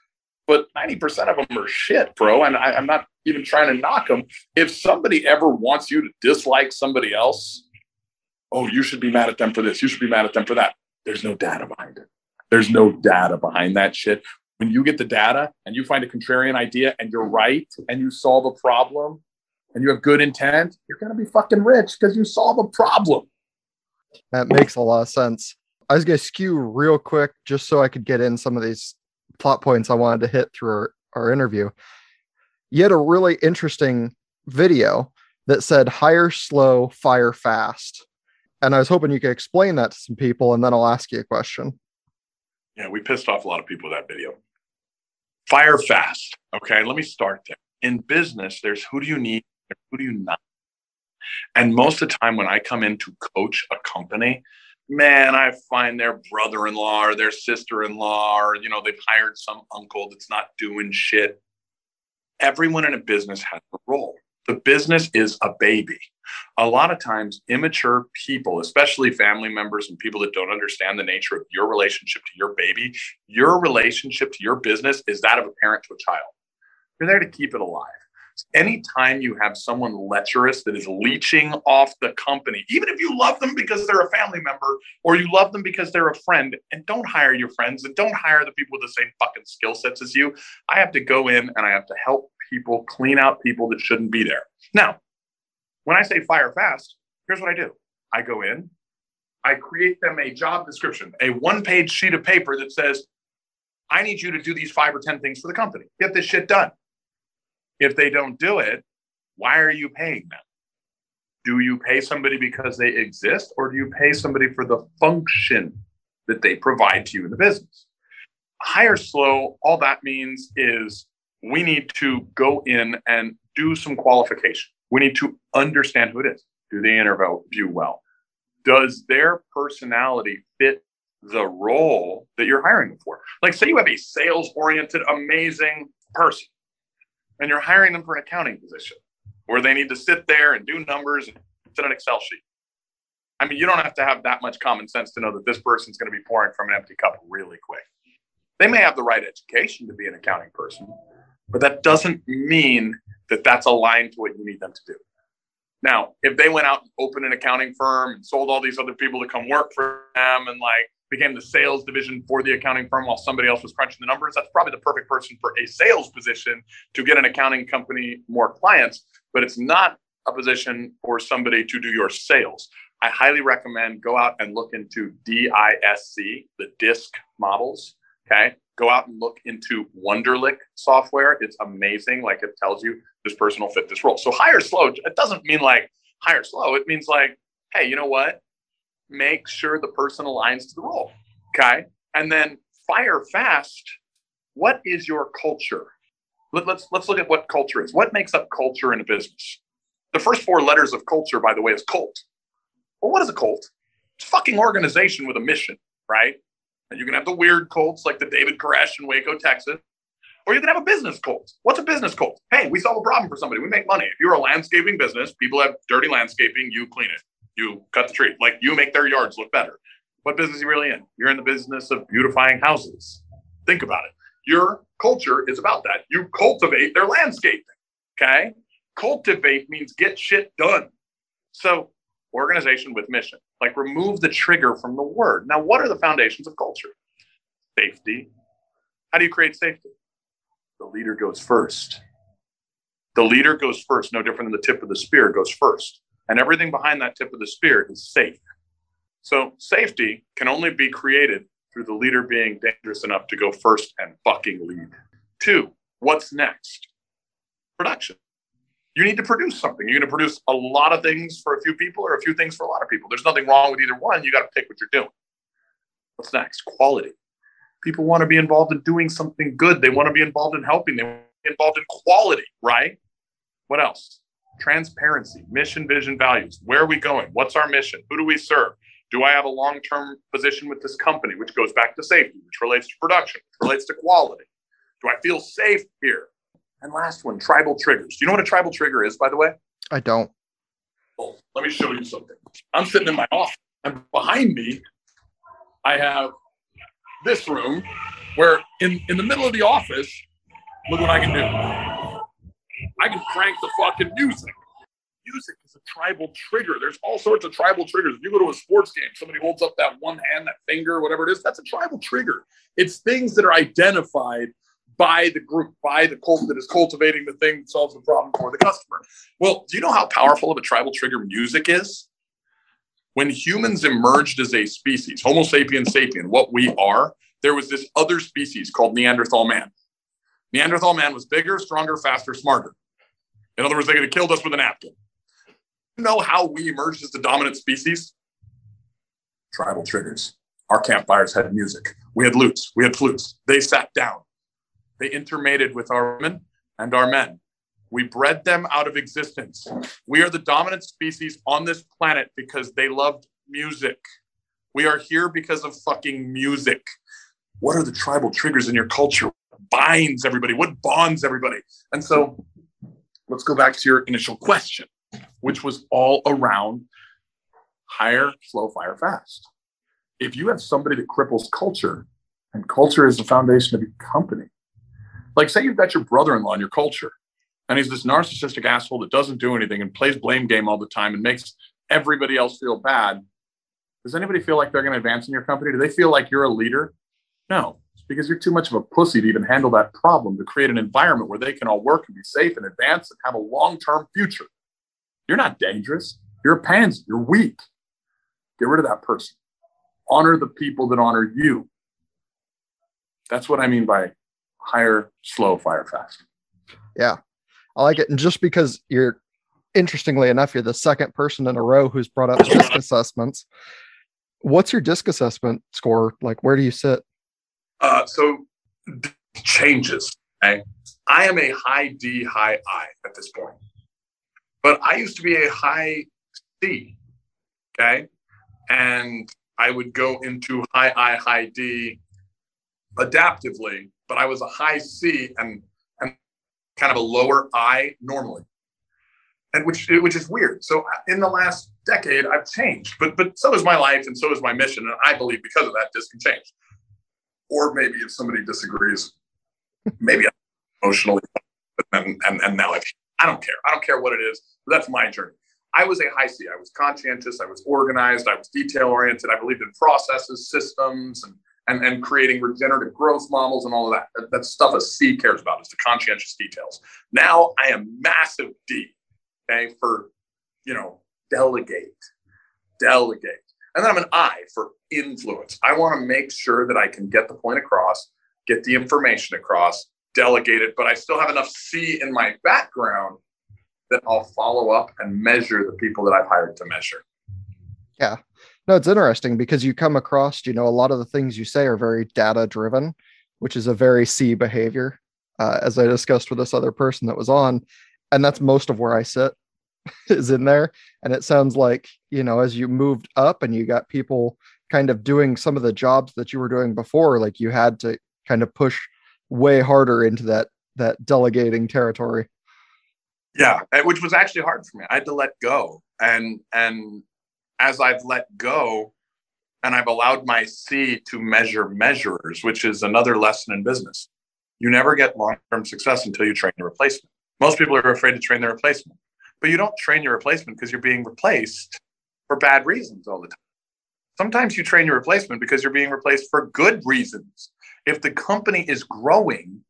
B: but 90% of them are shit, bro. And I, I'm not even trying to knock them. If somebody ever wants you to dislike somebody else, oh, you should be mad at them for this, you should be mad at them for that. There's no data behind it. There's no data behind that shit. When you get the data and you find a contrarian idea and you're right and you solve a problem and you have good intent, you're going to be fucking rich because you solve a problem.
A: That makes a lot of sense. I was going to skew real quick just so I could get in some of these plot points I wanted to hit through our, our interview. You had a really interesting video that said hire slow, fire fast. And I was hoping you could explain that to some people and then I'll ask you a question.
B: Yeah, we pissed off a lot of people with that video. Fire fast. Okay, let me start there. In business, there's who do you need, who do you not. And most of the time, when I come in to coach a company, man, I find their brother-in-law or their sister-in-law, or you know, they've hired some uncle that's not doing shit. Everyone in a business has a role. The business is a baby. A lot of times, immature people, especially family members and people that don't understand the nature of your relationship to your baby, your relationship to your business is that of a parent to a child. You're there to keep it alive. Anytime you have someone lecherous that is leeching off the company, even if you love them because they're a family member or you love them because they're a friend, and don't hire your friends and don't hire the people with the same fucking skill sets as you, I have to go in and I have to help people clean out people that shouldn't be there. Now, when I say fire fast, here's what I do I go in, I create them a job description, a one page sheet of paper that says, I need you to do these five or 10 things for the company. Get this shit done. If they don't do it, why are you paying them? Do you pay somebody because they exist, or do you pay somebody for the function that they provide to you in the business? Hire slow, all that means is we need to go in and do some qualification. We need to understand who it is. Do they interview well? Does their personality fit the role that you're hiring for? Like, say you have a sales oriented, amazing person and you're hiring them for an accounting position where they need to sit there and do numbers and sit an Excel sheet. I mean, you don't have to have that much common sense to know that this person's going to be pouring from an empty cup really quick. They may have the right education to be an accounting person, but that doesn't mean that that's aligned to what you need them to do. Now, if they went out and opened an accounting firm and sold all these other people to come work for them and like became the sales division for the accounting firm while somebody else was crunching the numbers, that's probably the perfect person for a sales position to get an accounting company more clients. But it's not a position for somebody to do your sales. I highly recommend go out and look into DISC, the DISC models. Okay. Go out and look into Wonderlic software. It's amazing. Like it tells you this person will fit this role. So hire slow, it doesn't mean like hire slow. It means like, hey, you know what? make sure the person aligns to the role. Okay. And then fire fast. What is your culture? Let, us let's, let's look at what culture is. What makes up culture in a business? The first four letters of culture, by the way, is cult. Well, what is a cult? It's a fucking organization with a mission, right? You can have the weird cults like the David Koresh in Waco, Texas, or you can have a business cult. What's a business cult? Hey, we solve a problem for somebody. We make money. If you're a landscaping business, people have dirty landscaping, you clean it you cut the tree. Like you make their yards look better. What business are you really in? You're in the business of beautifying houses. Think about it. Your culture is about that. You cultivate their landscaping. Okay. Cultivate means get shit done. So, organization with mission, like remove the trigger from the word. Now, what are the foundations of culture? Safety. How do you create safety? The leader goes first. The leader goes first, no different than the tip of the spear goes first and everything behind that tip of the spear is safe. So safety can only be created through the leader being dangerous enough to go first and fucking lead. Two, what's next? Production. You need to produce something. You're going to produce a lot of things for a few people or a few things for a lot of people. There's nothing wrong with either one. You got to pick what you're doing. What's next? Quality. People want to be involved in doing something good. They want to be involved in helping. They want to be involved in quality, right? What else? transparency, mission, vision, values. Where are we going? What's our mission? Who do we serve? Do I have a long term position with this company, which goes back to safety, which relates to production, which relates to quality? Do I feel safe here? And last one, tribal triggers. Do you know what a tribal trigger is, by the way?
A: I don't.
B: Well, let me show you something. I'm sitting in my office, and behind me, I have this room where in, in the middle of the office, look what I can do. I can crank the fucking music. Music is a tribal trigger. There's all sorts of tribal triggers. If you go to a sports game, somebody holds up that one hand, that finger, whatever it is, that's a tribal trigger. It's things that are identified by the group, by the cult that is cultivating the thing that solves the problem for the customer. Well, do you know how powerful of a tribal trigger music is? When humans emerged as a species, Homo sapiens sapien, what we are, there was this other species called Neanderthal man. Neanderthal man was bigger, stronger, faster, smarter. In other words, they could have killed us with a napkin. You know how we emerged as the dominant species? Tribal triggers. Our campfires had music. We had lutes. We had flutes. They sat down. They intermated with our women and our men. We bred them out of existence. We are the dominant species on this planet because they loved music. We are here because of fucking music. What are the tribal triggers in your culture? What binds everybody? What bonds everybody? And so let's go back to your initial question, which was all around hire, slow, fire, fast. If you have somebody that cripples culture, and culture is the foundation of your company, like say you've got your brother-in-law in your culture, and he's this narcissistic asshole that doesn't do anything and plays blame game all the time and makes everybody else feel bad. Does anybody feel like they're going to advance in your company? Do they feel like you're a leader? No, it's because you're too much of a pussy to even handle that problem to create an environment where they can all work and be safe and advance and have a long-term future. You're not dangerous. You're a pansy. You're weak. Get rid of that person. Honor the people that honor you. That's what I mean by hire, slow, fire fast.
A: Yeah. I like it. And just because you're, interestingly enough, you're the second person in a row who's brought up disc assessments. What's your disc assessment score? Like, where do you sit?
B: Uh, so changes. Okay? I am a high D, high I at this point, but I used to be a high C. Okay. And I would go into high I, high D adaptively, but I was a high C and and kind of a lower I normally, and which which is weird. So uh, in the last decade, I've changed, but but so is my life and so is my mission, and I believe because of that, this can change. Or maybe if somebody disagrees, maybe I'm emotionally, and and and now I've, I don't care. I don't care what it is. that's my journey. I was a high C. I was conscientious. I was organized. I was detail oriented. I believed in processes, systems, and and, and creating regenerative growth models and all of that. that. Stuff a C cares about is the conscientious details. Now I am massive D, okay, for, you know, delegate, delegate. And then I'm an I for influence. I want to make sure that I can get the point across, get the information across, delegate it, but I still have enough C in my background that I'll follow up and measure the people that I've hired to measure.
A: Yeah. No, it's interesting because you come across, you know, a lot of the things you say are very data driven, which is a very C behavior, uh, as I discussed with this other person that was on. And that's most of where I sit is in there. And it sounds like, you know, as you moved up and you got people kind of doing some of the jobs that you were doing before, like you had to kind of push way harder into that that delegating territory.
B: Yeah, which was actually hard for me. I had to let go. And and as I've let go and I've allowed my C to measure measurers, which is another lesson in business. You never get long term success until you train your replacement. Most people are afraid to train their replacement, but you don't train your replacement because you're being replaced for bad reasons all the time. Sometimes you train your replacement because you're being replaced for good reasons. If the company is growing,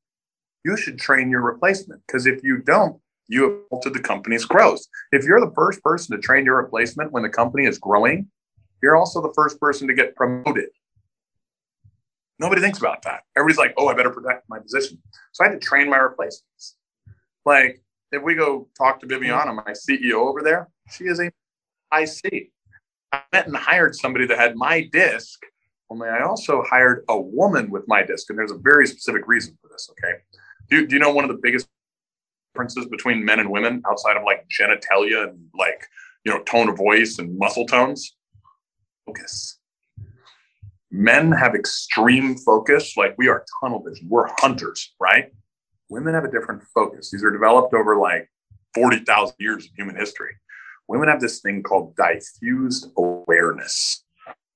B: you should train your replacement because if you don't, you have altered the company's growth. If you're the first person to train your replacement when the company is growing, you're also the first person to get promoted. Nobody thinks about that. Everybody's like, oh, I better protect my position. So I had to train my replacements. Like, if we go talk to Viviana, my CEO over there, she is a IC. I went and hired somebody that had my disc, only I also hired a woman with my disc. And there's a very specific reason for this, okay? Do, do you know one of the biggest differences between men and women outside of like genitalia and like you know tone of voice and muscle tones? Focus. Men have extreme focus. Like we are tunnel vision. We're hunters right? Women have a different focus. These are developed over like 40,000 years of human history. Women have this thing called diffused awareness.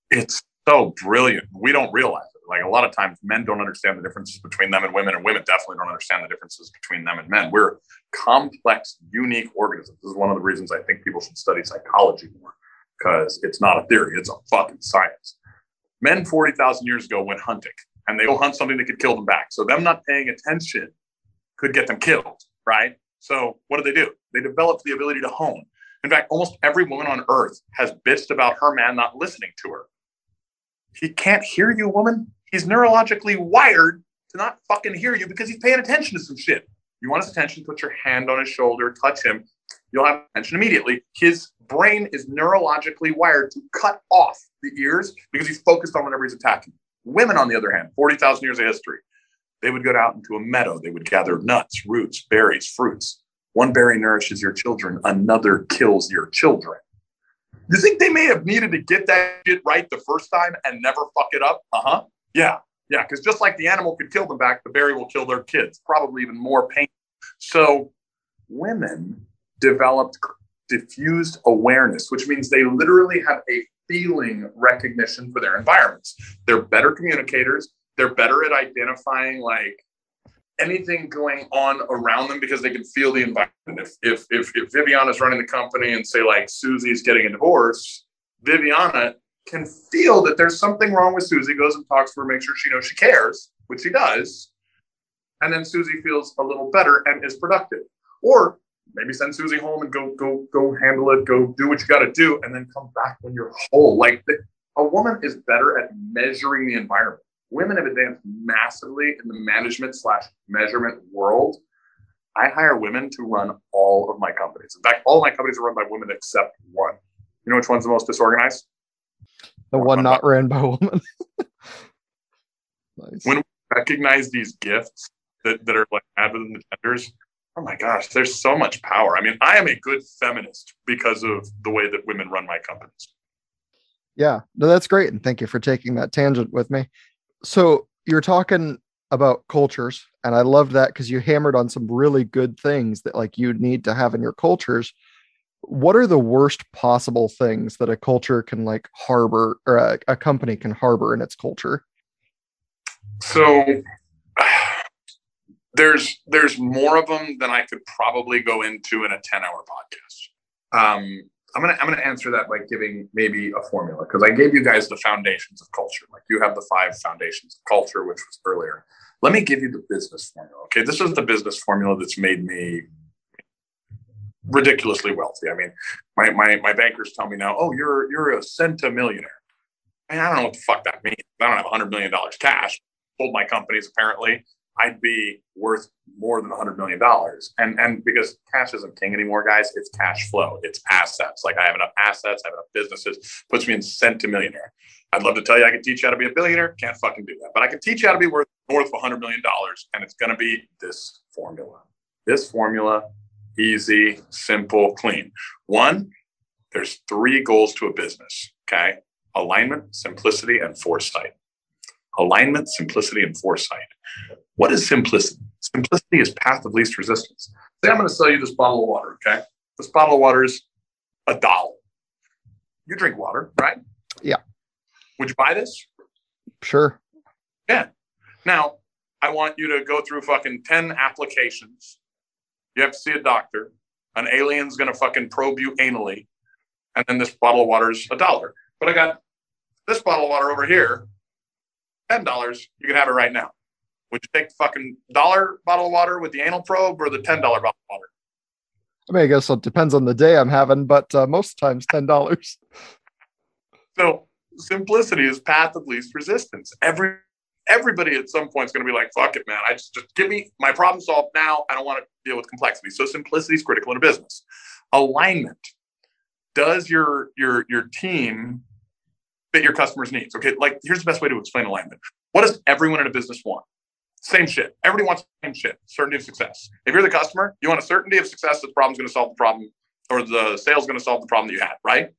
B: It's so brilliant. We don't realize like a lot of times, men don't understand the differences between them and women, and women definitely don't understand the differences between them and men. We're complex, unique organisms. This is one of the reasons I think people should study psychology more because it's not a theory; it's a fucking science. Men forty thousand years ago went hunting, and they go hunt something that could kill them back. So them not paying attention could get them killed, right? So what do they do? They developed the ability to hone. In fact, almost every woman on earth has bitched about her man not listening to her. He can't hear you, woman. He's neurologically wired to not fucking hear you because he's paying attention to some shit. You want his attention, put your hand on his shoulder, touch him. You'll have attention immediately. His brain is neurologically wired to cut off the ears because he's focused on whatever he's attacking. Women, on the other hand, 40,000 years of history, They would go out into a meadow. They would gather nuts, roots, berries, fruits. One berry nourishes your children, another kills your children. You think they may have needed to get that shit right the first time and never fuck it up? Uh huh. Yeah. Yeah. Because just like the animal could kill them back, the berry will kill their kids, probably even more pain. So women developed diffused awareness, which means they literally have a feeling recognition for their environments. They're better communicators. They're better at identifying like anything going on around them because they can feel the environment. If if if, if Viviana's running the company and say like Susie's getting a divorce, Viviana can feel that there's something wrong with Susie, goes and talks to her, makes sure she knows she cares, which she does. And then Susie feels a little better and is productive. Or maybe send Susie home and go go go handle it, go do what you got to do, and then come back when you're whole. Like the, a woman is better at measuring the environment. Women have advanced massively in the management slash measurement world. I hire women to run all of my companies. In fact, all my companies are run by women except one. You know which one's the most disorganized?
A: The one not ran by a woman.
B: nice. When we recognize these gifts that, that are like added in the genders, oh my gosh, there's so much power. I mean, I am a good feminist because of the way that women run my companies.
A: Yeah, no, that's great. And thank you for taking that tangent with me. So you're talking about cultures, and I loved that because you hammered on some really good things that like you need to have in your cultures. What are the worst possible things that a culture can like harbor or a, a company can harbor in its culture?
B: So there's there's more of them than I could probably go into in a 10 hour podcast. Um, I'm gonna I'm gonna answer that by giving maybe a formula because I gave you guys the foundations of culture. Like you have the five foundations of culture, which was earlier. Let me give you the business formula. Okay, this is the business formula that's made me ridiculously wealthy. I mean, my my my bankers tell me now, oh, you're you're a centimillionaire. I, don't know what the fuck that means. I don't have hundred million dollars cash. Sold my companies apparently. I'd be worth more than $100 million. And, and because cash isn't king anymore, guys, it's cash flow, it's assets. Like I have enough assets, I have enough businesses, puts me in centimillionaire. I'd love to tell you I can teach you how to be a billionaire. Can't fucking do that. But I can teach you how to be worth north of $100 million. And it's going to be this formula. This formula, easy, simple, clean. One, there's three goals to a business. Okay. Alignment, simplicity, and foresight. Alignment, simplicity, and foresight. What is simplicity? Simplicity is path of least resistance. Say I'm going to sell you this bottle of water, okay? This bottle of water is a dollar. You drink water, right?
A: Yeah.
B: Would you buy this?
A: Sure.
B: Yeah. Now, I want you to go through fucking 10 applications. You have to see a doctor. An alien's going to fucking probe you anally. And then this bottle of water is a dollar. But I got this bottle of water over here, $10. You can have it right now. Would you take the fucking dollar bottle of water with the anal probe or the ten dollar bottle of water?
A: I mean, I guess it depends on the day I'm having, but uh, most times ten dollars.
B: So simplicity is path of least resistance. Every everybody at some point is going to be like, "Fuck it, man! I just just give me my problem solved now. I don't want to deal with complexity." So simplicity is critical in a business. Alignment. Does your your your team fit your customers' needs? Okay, like here's the best way to explain alignment. What does everyone in a business want? Same shit. Everybody wants same shit. Certainty of success. If you're the customer, you want a certainty of success that the problem's going to solve the problem, or the sales going to solve the problem that you had, right?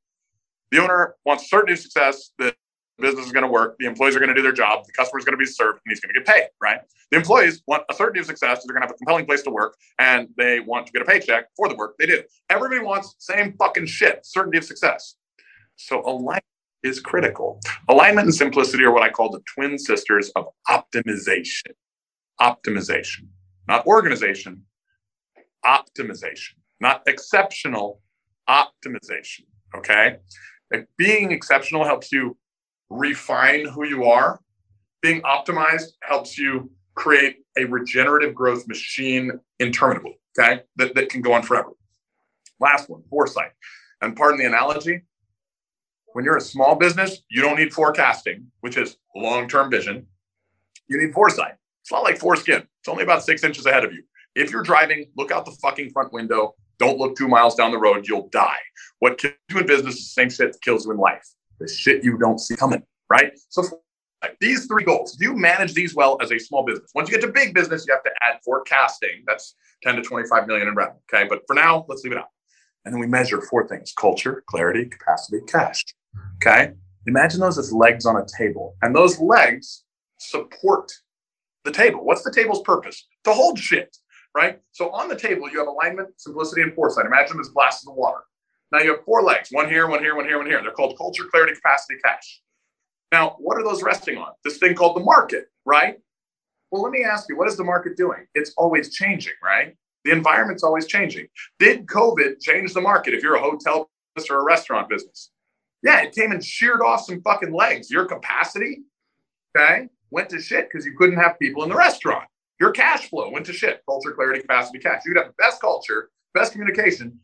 B: The owner wants certainty of success that business is going to work, the employees are going to do their job, the customer is going to be served, and he's going to get paid, right? The employees want a certainty of success they're going to have a compelling place to work, and they want to get a paycheck for the work they do. Everybody wants the same fucking shit, certainty of success. So alignment is critical. Alignment and simplicity are what I call the twin sisters of optimization optimization, not organization, optimization, not exceptional optimization. Okay. Being exceptional helps you refine who you are. Being optimized helps you create a regenerative growth machine interminably. Okay. That, that can go on forever. Last one, foresight. And pardon the analogy. When you're a small business, you don't need forecasting, which is long term vision. You need foresight. It's not like foreskin. It's only about six inches ahead of you. If you're driving, look out the fucking front window. Don't look two miles down the road. You'll die. What kills you in business is the same shit that kills you in life. The shit you don't see coming, right? So these three goals, do you manage these well as a small business? Once you get to big business, you have to add forecasting. That's 10 to 25 million in revenue. Okay. But for now, let's leave it out. And then we measure four things culture, clarity, capacity, cash. Okay. Imagine those as legs on a table. And those legs support the table. What's the table's purpose? To hold shit, right? So on the table, you have alignment, simplicity, and foresight. Imagine them as glasses of water. Now you have four legs, one here, one here, one here, one here. They're called culture, clarity, capacity, cash. Now, what are those resting on? This thing called the market, right? Well, let me ask you, what is the market doing? It's always changing, right? The environment's always changing. Did COVID change the market if you're a hotel business or a restaurant business? Yeah, it came and sheared off some fucking legs. Your capacity, okay, went to shit because you couldn't have people in the restaurant. Your cash flow went to shit. Culture, clarity, capacity, cash. You'd have the best culture, best communication.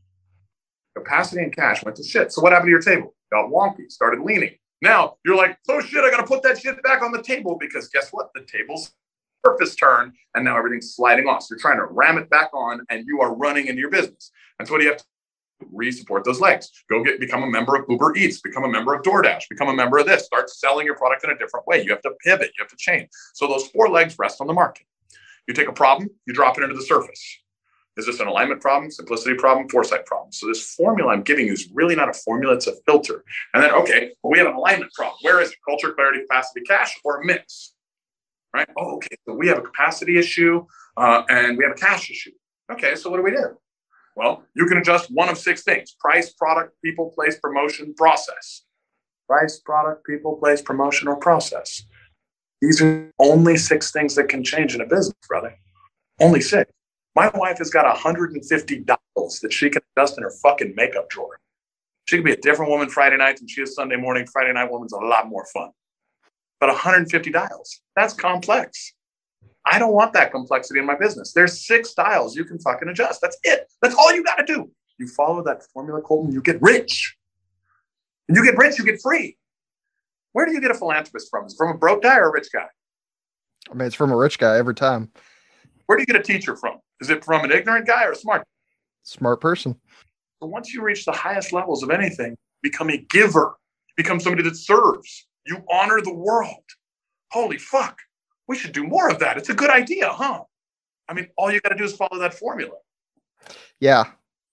B: Capacity and cash went to shit. So what happened to your table? Got wonky, started leaning. Now you're like, oh shit, I got to put that shit back on the table because guess what? The table's surface turn and now everything's sliding off. So you're trying to ram it back on and you are running into your business. And so what do you have to re-support those legs? Go get become a member of Uber Eats, become a member of DoorDash, become a member of this, start selling your product in a different way. You have to pivot, you have to change. So those four legs rest on the market. You take a problem, you drop it into the surface. Is this an alignment problem, simplicity problem, foresight problem? So this formula I'm giving you is really not a formula, it's a filter. And then, okay, well, we have an alignment problem. Where is it? Culture, clarity, capacity, cash, or a mix? Right? Oh, okay. So we have a capacity issue uh, and we have a cash issue. Okay, so what do we do? Well, you can adjust one of six things price, product, people, place, promotion, process. Price, product, people, place, promotion, or process. These are only six things that can change in a business, brother. Only six. My wife has got 150 dials that she can adjust in her fucking makeup drawer. She can be a different woman Friday night than she is Sunday morning. Friday night woman's a lot more fun. But 150 dials, that's complex. I don't want that complexity in my business. There's six dials you can fucking adjust. That's it. That's all you got to do. You follow that formula, Colton, you get rich. And you get rich, you get free. Where do you get a philanthropist from? Is from a broke guy or a rich guy?
A: I mean, it's from a rich guy every time.
B: Where do you get a teacher from? Is it from an ignorant guy or a smart?
A: Smart person.
B: So once you reach the highest levels of anything, become a giver, become somebody that serves. You honor the world. Holy fuck. We should do more of that. It's a good idea, huh? I mean, all you got to do is follow that formula.
A: Yeah,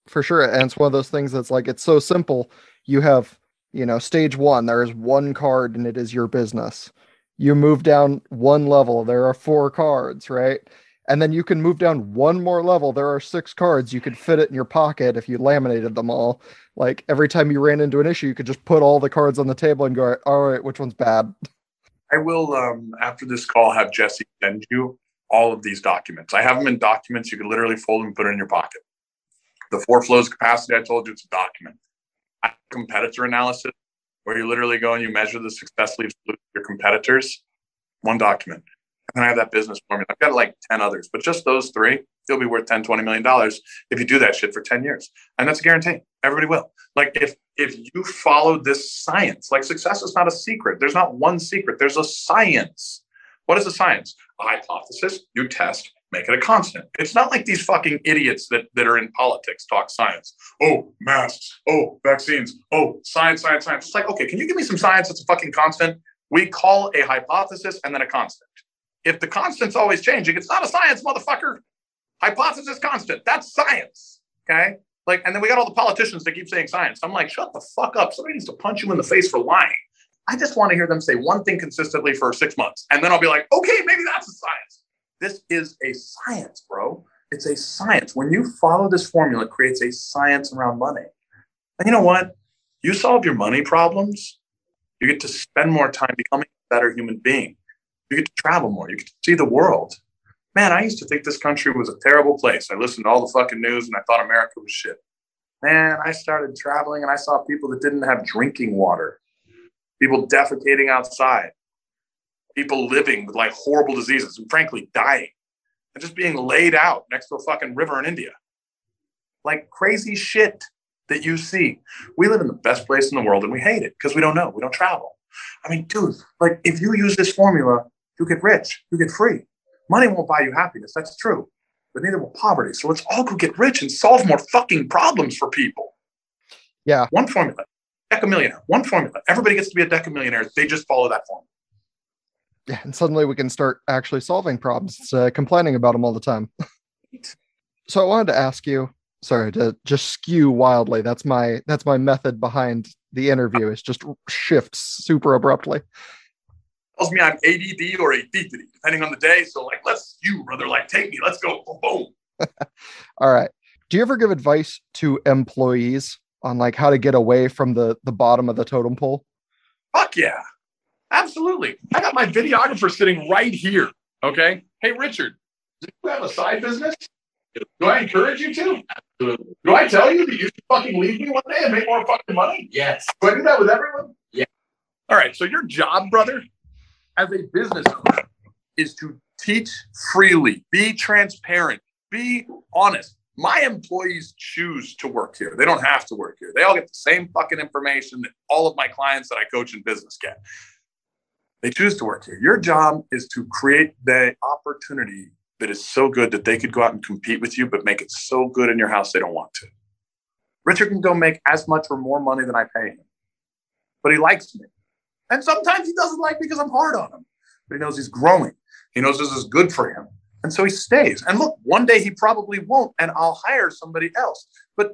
A: for sure. And it's one of those things that's like, it's so simple. You have, you know, stage one, there is one card and it is your business. You move down one level, there are four cards, right? And then you can move down one more level. There are six cards. You could fit it in your pocket if you laminated them all. Like every time you ran into an issue, you could just put all the cards on the table and go, all right, which one's bad?
B: I will, um, after this call, have Jesse send you all of these documents. I have them in documents. You can literally fold them and put it in your pocket. The four flows capacity, I told you, it's a document. Competitor analysis, where you literally go and you measure the success leaves your competitors, one document and I have that business formula. I've got like 10 others, but just those three, you'll be worth 10, 20 million dollars if you do that shit for 10 years. And that's a guarantee. Everybody will. Like if if you follow this science, like success is not a secret. There's not one secret. There's a science. What is a science? A hypothesis, you test, make it a constant. It's not like these fucking idiots that, that are in politics talk science. Oh, masks. Oh, vaccines. Oh, science, science, science. It's like, okay, can you give me some science that's a fucking constant? We call a hypothesis and then a constant. If the constant's always changing, it's not a science, motherfucker. Hypothesis constant. That's science. Okay. Like, and then we got all the politicians that keep saying science. I'm like, shut the fuck up. Somebody needs to punch you in the face for lying. I just want to hear them say one thing consistently for six months. And then I'll be like, okay, maybe that's a science. This is a science, bro. It's a science. When you follow this formula, it creates a science around money. And you know what? You solve your money problems, you get to spend more time becoming a better human being. You get to travel more. You get to see the world. Man, I used to think this country was a terrible place. I listened to all the fucking news and I thought America was shit. Man, I started traveling and I saw people that didn't have drinking water, people defecating outside, people living with like horrible diseases and frankly dying and just being laid out next to a fucking river in India. Like crazy shit that you see. We live in the best place in the world and we hate it because we don't know. We don't travel. I mean, dude, like if you use this formula, you get rich, you get free. Money won't buy you happiness. That's true. But neither will poverty. So let's all go get rich and solve more fucking problems for people.
A: Yeah.
B: One formula. Decamillionaire. One formula. Everybody gets to be a decamillionaire. They just follow that formula.
A: Yeah, and suddenly we can start actually solving problems, of complaining about them all the time. so I wanted to ask you, sorry to just skew wildly. That's my that's my method behind the interview is just shifts super abruptly.
B: Tells me I'm ADD or ADD, depending on the day. So like, let's you brother, like take me, let's go, boom, boom.
A: All right. Do you ever give advice to employees on like how to get away from the the bottom of the totem pole?
B: Fuck yeah. Absolutely. I got my videographer sitting right here. Okay. Hey, Richard, do you have a side business? Do I encourage you to? Do I tell you that you should fucking leave me one day and make more fucking money?
D: Yes.
B: Do I do that with everyone?
D: Yeah.
B: All right. So your job, brother, as a business owner, is to teach freely, be transparent, be honest. My employees choose to work here. They don't have to work here. They all get the same fucking information that all of my clients that I coach in business get. They choose to work here. Your job is to create the opportunity that is so good that they could go out and compete with you, but make it so good in your house they don't want to. Richard can go make as much or more money than I pay him, but he likes me. And sometimes he doesn't like because I'm hard on him, but he knows he's growing. He knows this is good for him. And so he stays. And look, one day he probably won't, and I'll hire somebody else. But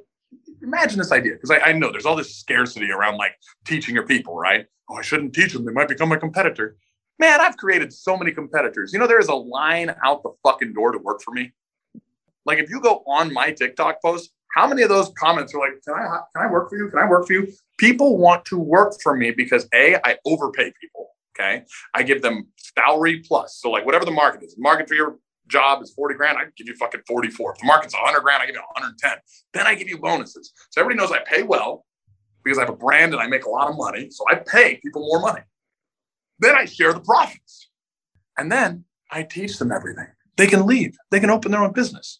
B: imagine this idea, because I, I, know there's all this scarcity around like teaching your people, right? Oh, I shouldn't teach them. They might become a competitor. Man, I've created so many competitors. You know, there is a line out the fucking door to work for me. Like if you go on my TikTok post, how many of those comments are like, can I can I work for you? Can I work for you? People want to work for me because A, I overpay people. Okay. I give them salary plus. So like whatever the market is, the market for your job is 40 grand, I give you fucking 44. If the market's 100 grand, I give you 110. Then I give you bonuses. So everybody knows I pay well because I have a brand and I make a lot of money. So I pay people more money. Then I share the profits. And then I teach them everything. They can leave, they can open their own business.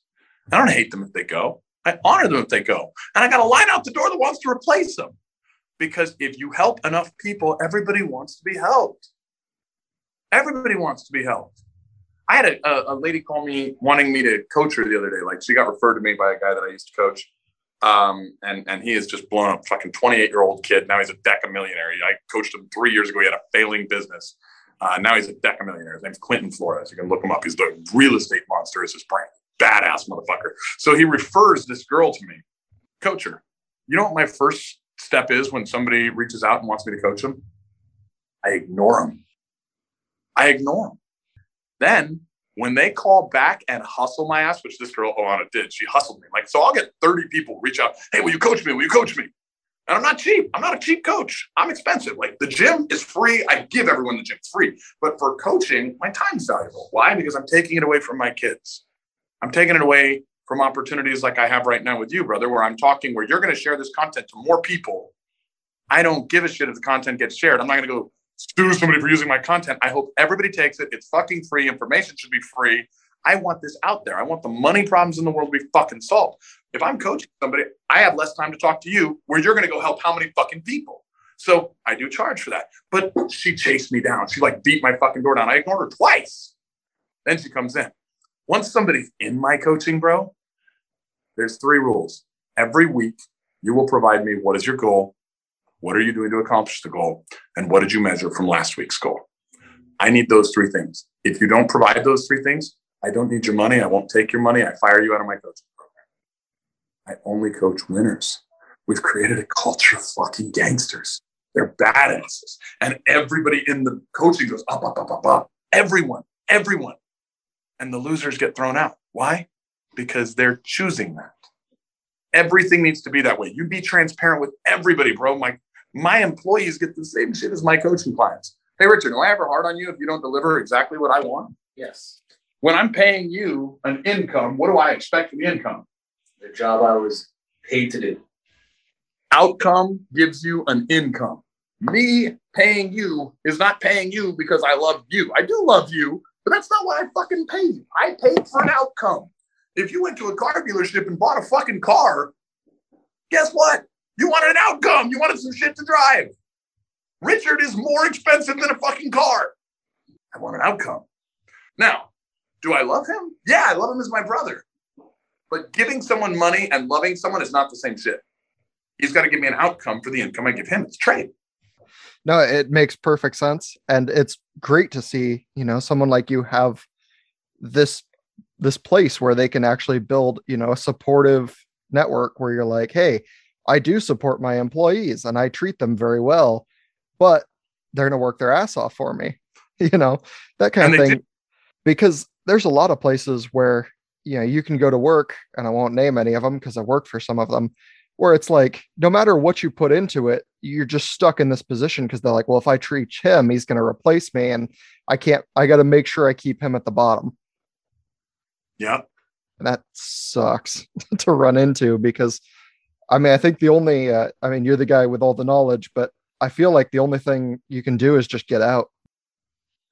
B: I don't hate them if they go. I honor them if they go. And I got a line out the door that wants to replace them. Because if you help enough people, everybody wants to be helped. Everybody wants to be helped. I had a, a, lady call me wanting me to coach her the other day. Like she got referred to me by a guy that I used to coach. Um, and, and he has just blown up fucking 28 year old kid. Now he's a deca millionaire. I coached him three years ago. He had a failing business. Uh, now he's a deca millionaire. His name's Quentin Flores. You can look him up. He's the real estate monster is his brand. Badass motherfucker. So he refers this girl to me, coach her. You know what my first step is when somebody reaches out and wants me to coach them? I ignore them. I ignore them. Then when they call back and hustle my ass, which this girl Alana did, she hustled me. Like, so I'll get 30 people reach out, hey, will you coach me? Will you coach me? And I'm not cheap. I'm not a cheap coach. I'm expensive. Like the gym is free. I give everyone the gym free. But for coaching, my time's valuable. Why? Because I'm taking it away from my kids. I'm taking it away from opportunities like I have right now with you, brother, where I'm talking, where you're going to share this content to more people. I don't give a shit if the content gets shared. I'm not going to go sue somebody for using my content. I hope everybody takes it. It's fucking free. Information should be free. I want this out there. I want the money problems in the world to be fucking solved. If I'm coaching somebody, I have less time to talk to you where you're going to go help how many fucking people. So I do charge for that. But she chased me down. She like beat my fucking door down. I ignored her twice. Then she comes in. Once somebody's in my coaching, bro, there's three rules. Every week, you will provide me what is your goal, what are you doing to accomplish the goal? And what did you measure from last week's goal? I need those three things. If you don't provide those three things, I don't need your money. I won't take your money. I fire you out of my coaching program. I only coach winners. We've created a culture of fucking gangsters. They're badasses. And everybody in the coaching goes up, up, up, up, up. Everyone, everyone. And the losers get thrown out. Why? Because they're choosing that. Everything needs to be that way. You be transparent with everybody, bro. My my employees get the same shit as my coaching clients. Hey, Richard, do I ever hard on you if you don't deliver exactly what I want?
D: Yes.
B: When I'm paying you an income, what do I expect from the income?
D: The job I was paid to do.
B: Outcome gives you an income. Me paying you is not paying you because I love you. I do love you, but that's not what I fucking paid. I paid for an outcome. If you went to a car dealership and bought a fucking car, guess what? You wanted an outcome. You wanted some shit to drive. Richard is more expensive than a fucking car. I want an outcome. Now, do I love him? Yeah, I love him as my brother. But giving someone money and loving someone is not the same shit. He's got to give me an outcome for the income I give him. It's trade.
A: No, it makes perfect sense. And it's great to see, you know, someone like you have this this place where they can actually build, you know, a supportive network where you're like, hey, I do support my employees and I treat them very well, but they're going to work their ass off for me, you know, that kind
B: And
A: of thing.
B: did-
A: Because there's a lot of places where, you know, you can go to work, and I won't name any of them because I worked for some of them, where it's like, no matter what you put into it, you're just stuck in this position because they're like, well, if I treat him, he's going to replace me. And I can't, I got to make sure I keep him at the bottom
B: Yeah.
A: and that sucks to run into because i mean i think the only uh, i mean you're the guy with all the knowledge but i feel like the only thing you can do is just get out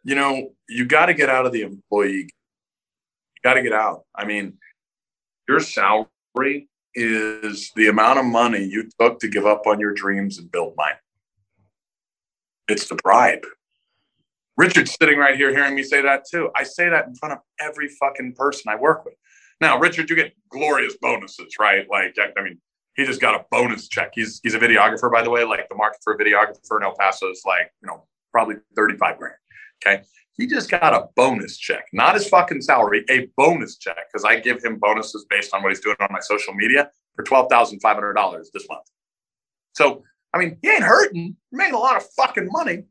B: you know, you got to get out of the employee. You got to get out. I mean, your salary is the amount of money you took to give up on your dreams and build mine. It's the bribe. Richard's sitting right here hearing me say that too. I say that in front of every fucking person I work with. Now, Richard, you get glorious bonuses, right? Like, I mean, he just got a bonus check. He's he's a videographer, by the way. Like the market for a videographer in El Paso is like, you know, probably 35 grand. Okay. He just got a bonus check, not his fucking salary, a bonus check, because I give him bonuses based on what he's doing on my social media for $12,500 this month. So, I mean, he ain't hurting. He made a lot of fucking money.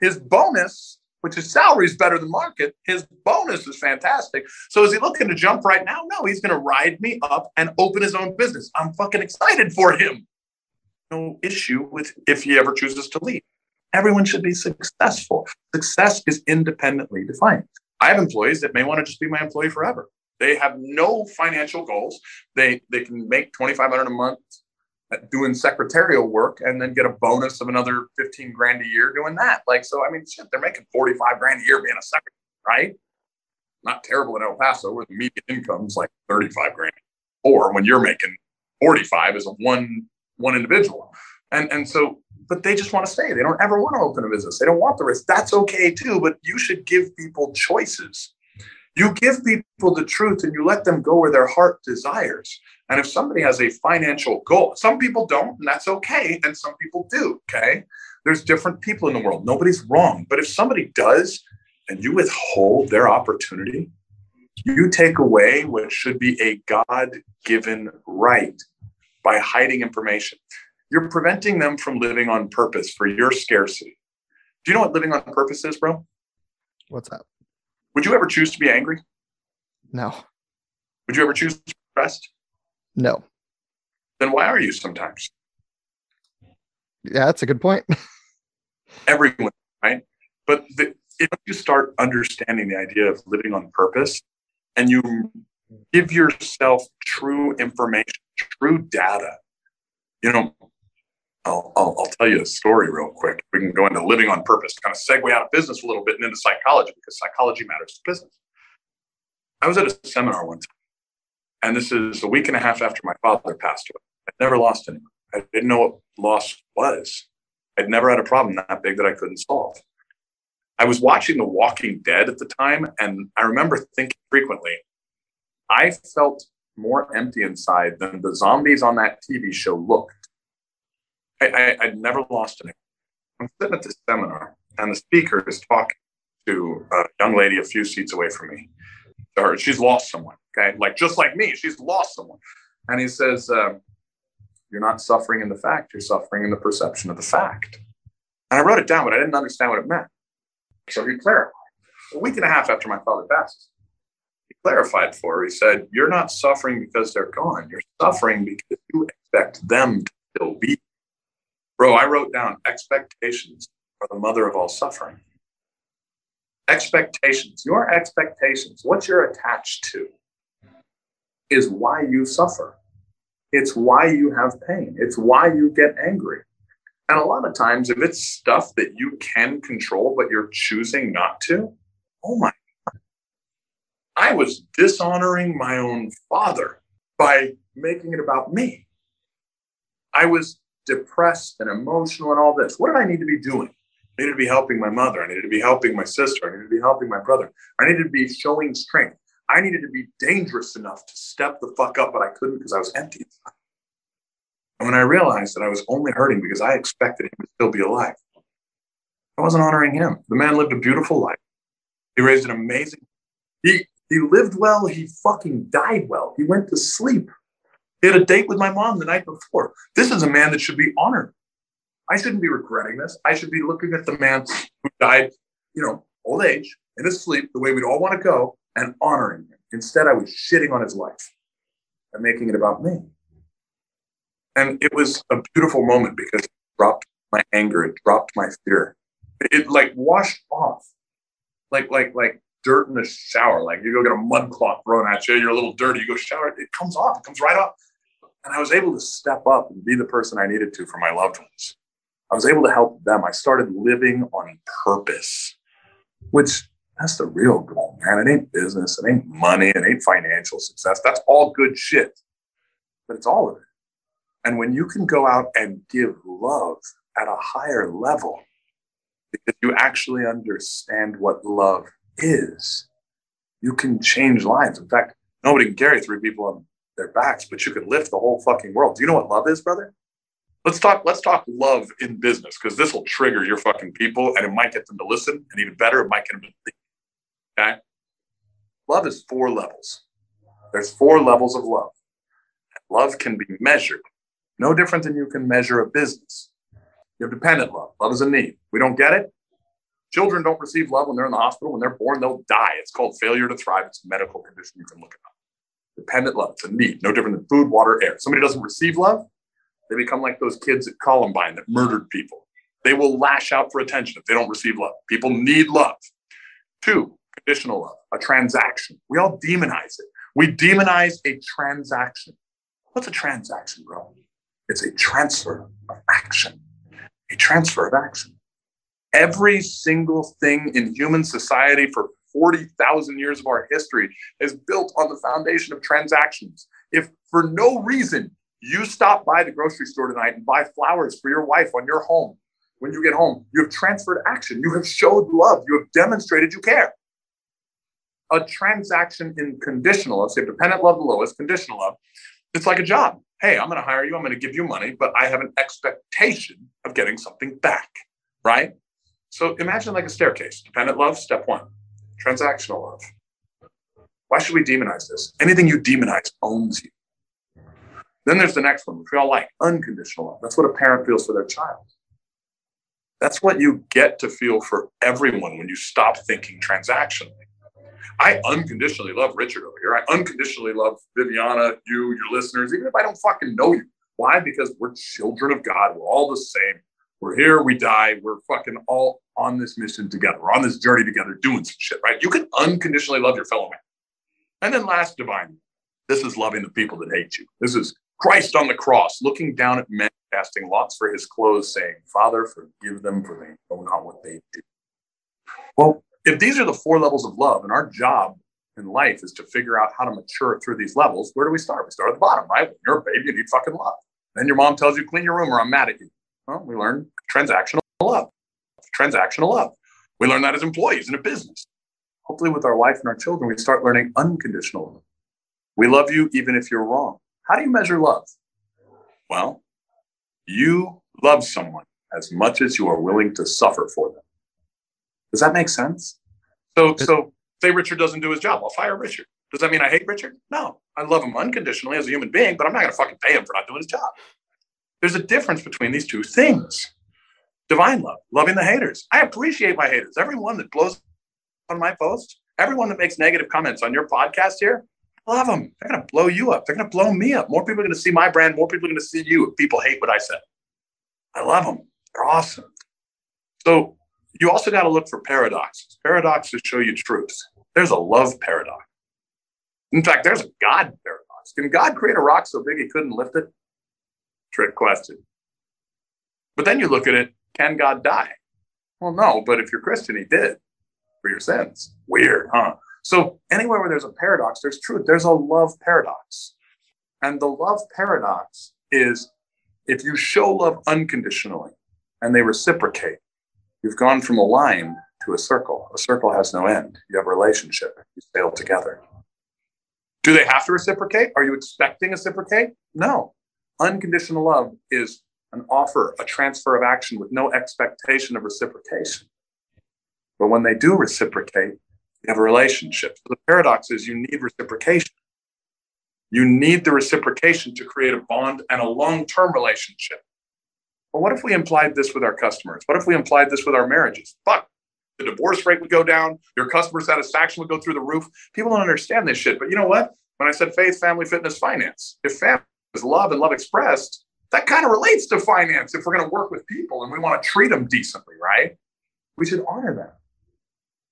B: His bonus, which his salary is better than market, his bonus is fantastic. So, is he looking to jump right now? No, he's going to ride me up and open his own business. I'm fucking excited for him. No issue with if he ever chooses to leave. Everyone should be successful. Success is independently defined. I have employees that may want to just be my employee forever. They have no financial goals. They they can make twenty five hundred a month doing secretarial work and then get a bonus of another fifteen grand a year doing that. Like so, I mean, shit, they're making forty five grand a year being a secretary, right? Not terrible in El Paso, where the median income is like thirty five grand, or when you're making forty five as a one one individual. And and so but they just want to stay. They don't ever want to open a business. They don't want the risk. That's okay too, but you should give people choices. You give people the truth and you let them go where their heart desires. And if somebody has a financial goal, some people don't, and that's okay. And some people do. Okay. There's different people in the world. Nobody's wrong. But if somebody does and you withhold their opportunity, you take away what should be a God given right by hiding information you're preventing them from living on purpose for your scarcity. Do you know what living on purpose is, bro?
A: what's that
B: Would you ever choose to be angry?
A: no
B: Would you ever choose to be depressed?
A: no
B: Then why are you sometimes?
A: yeah that's a good point
B: Everyone, right? But the, if you start understanding the idea of living on purpose and you give yourself true information, true data, you know, I'll, I'll, I'll tell you a story real quick. We can go into living on purpose, kind of segue out of business a little bit and into psychology because psychology matters to business. I was at a seminar one time, and this is a week and a half after my father passed away. I'd never lost anyone. I didn't know what loss was. I'd never had a problem that big that I couldn't solve. I was watching The Walking Dead at the time, and I remember thinking frequently, I felt more empty inside than the zombies on that TV show looked. I, I, would never lost anyone. I'm sitting at this seminar, and the speaker is talking to a young lady a few seats away from me. She's lost someone, okay? Like just like me, she's lost someone. And he says, um, You're not suffering in the fact, you're suffering in the perception of the fact. And I wrote it down, but I didn't understand what it meant. So he clarified. A week and a half after my father passes, he clarified for her. He said, You're not suffering because they're gone. You're suffering because you expect them to still be. Bro, I wrote down expectations are the mother of all suffering. Expectations, your expectations, what you're attached to, is why you suffer. It's why you have pain. It's why you get angry. And a lot of times, if it's stuff that you can control, but you're choosing not to, oh my God. I was dishonoring my own father by making it about me. I was depressed and emotional and all this. What did I need to be doing? I needed to be helping my mother. I needed to be helping my sister. I needed to be helping my brother. I needed to be showing strength. I needed to be dangerous enough to step the fuck up, but I couldn't because I was empty. And when I realized that I was only hurting because I expected him to still be alive, I wasn't honoring him. The man lived a beautiful life. He raised an amazing. He he lived well. He fucking died well. He went to sleep. He had a date with my mom the night before. This is a man that should be honored. I shouldn't be regretting this. I should be looking at the man who died, you know, old age in his sleep, the way we'd all want to go, and honoring him. Instead, I was shitting on his life and making it about me. And it was a beautiful moment because it dropped my anger, it dropped my fear. It like washed off. Like like like dirt in the shower. Like you go get a mud cloth thrown at you, you're a little dirty, you go shower, it comes off, it comes right off. And I was able to step up and be the person I needed to for my loved ones. I was able to help them. I started living on purpose, which that's the real goal, man. It ain't business, it ain't money, it ain't financial success. That's all good shit, but it's all of it. And when you can go out and give love at a higher level, because you actually understand what love is, you can change lives. In fact, nobody can carry three people on their backs, but you can lift the whole fucking world. Do you know what love is, brother? Let's talk. Let's talk love in business because this will trigger your fucking people, and it might get them to listen, and even better, it might get them to think. Okay. Love is four levels. There's four levels of love. Love can be measured, no different than you can measure a business. You have dependent love. Love is a need. We don't get it. Children don't receive love when they're in the hospital. When they're born, they'll die. It's called failure to thrive. It's a medical condition. You can look it up. Dependent love. It's a need, no different than food, water, air. Somebody doesn't receive love, they become like those kids at Columbine that murdered people. They will lash out for attention if they don't receive love. People need love. Two, conditional love, a transaction. We all demonize it. We demonize a transaction. What's a transaction, bro? It's a transfer of action. A transfer of action. Every single thing in human society for 40,000 years of our history is built on the foundation of transactions. If for no reason you stop by the grocery store tonight and buy flowers for your wife on your home, when you get home, you have transferred action. You have showed love. You have demonstrated you care a transaction in conditional love, say dependent love the lowest, conditional love, it's like a job. Hey, I'm going to hire you. I'm going to give you money, but I have an expectation of getting something back, right? So imagine like a staircase. Dependent love, step one. Transactional love. Why should we demonize this? Anything you demonize owns you. Then there's the next one, which we all like unconditional love. That's what a parent feels for their child. That's what you get to feel for everyone when you stop thinking transactionally. I unconditionally love Richard over here. I unconditionally love Viviana, you, your listeners, even if I don't fucking know you. Why? Because we're children of God. We're all the same. We're here, we die. We're fucking all on this mission together. We're on this journey together doing some shit, right? You can unconditionally love your fellow man. And then last, divine. This is loving the people that hate you. This is Christ on the cross, looking down at men, casting lots for his clothes, saying, Father, forgive them for they know not what they do. Well, if these are the four levels of love and our job in life is to figure out how to mature through these levels, where do we start? We start at the bottom, right? When you're a baby, you need fucking love. Then your mom tells you, clean your room or I'm mad at you. Well, we learn transactional love. Transactional love. We learn that as employees in a business. Hopefully, with our wife and our children, we start learning unconditional love. We love you even if you're wrong. How do you measure love? Well, you love someone as much as you are willing to suffer for them. Does that make sense? So, so say Richard doesn't do his job, I'll fire Richard. Does that mean I hate Richard? No, I love him unconditionally as a human being, but I'm not going to fucking pay him for not doing his job. There's a difference between these two things. Divine love, loving the haters. I appreciate my haters. Everyone that blows on my posts, everyone that makes negative comments on your podcast here, love them. They're going to blow you up. They're going to blow me up. More people are going to see my brand. More people are going to see you if people hate what I said. I love them. They're awesome. So you also got to look for paradoxes. Paradoxes show you truth. There's a love paradox. In fact, there's a God paradox. Can God create a rock so big he couldn't lift it? Trick question. But then you look at it can God die? Well, no, but if you're Christian, he did for your sins. Weird, huh? So, anywhere where there's a paradox, there's truth. There's a love paradox. And the love paradox is if you show love unconditionally and they reciprocate, You've gone from a line to a circle. A circle has no end. You have a relationship. You sail together. Do they have to reciprocate? Are you expecting reciprocate? No. Unconditional love is an offer, a transfer of action with no expectation of reciprocation. But when they do reciprocate, you have a relationship. So the paradox is you need reciprocation. You need the reciprocation to create a bond and a long term relationship. But what if we implied this with our customers? What if we implied this with our marriages? Fuck, the divorce rate would go down, your customer satisfaction would go through the roof. People don't understand this shit. But you know what? When I said faith, family, fitness, finance, if family is love and love expressed, that kind of relates to finance if we're going to work with people and we want to treat them decently, right? We should honor them.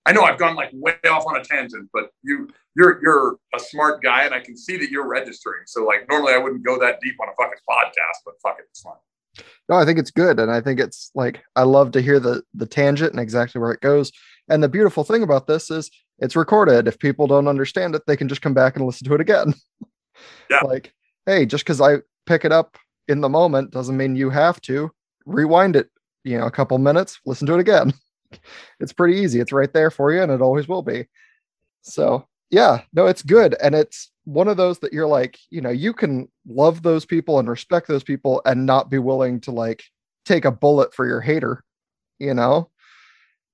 B: I know I've gone like way off on a tangent, but you you're you're a smart guy and I can see that you're registering. So like normally I wouldn't go that deep on a fucking podcast, but fuck it, it's fun.
A: No, I think it's good, and I think it's like I love to hear the the tangent and exactly where it goes. And the beautiful thing about this is it's recorded. If people don't understand it, they can just come back and listen to it again.
B: Yeah.
A: like, hey, just because I pick it up in the moment doesn't mean you have to rewind it. You know, a couple minutes, listen to it again. it's pretty easy. It's right there for you, and it always will be. So yeah, no, it's good, and it's one of those that you're like, you know, you can love those people and respect those people and not be willing to like take a bullet for your hater, you know?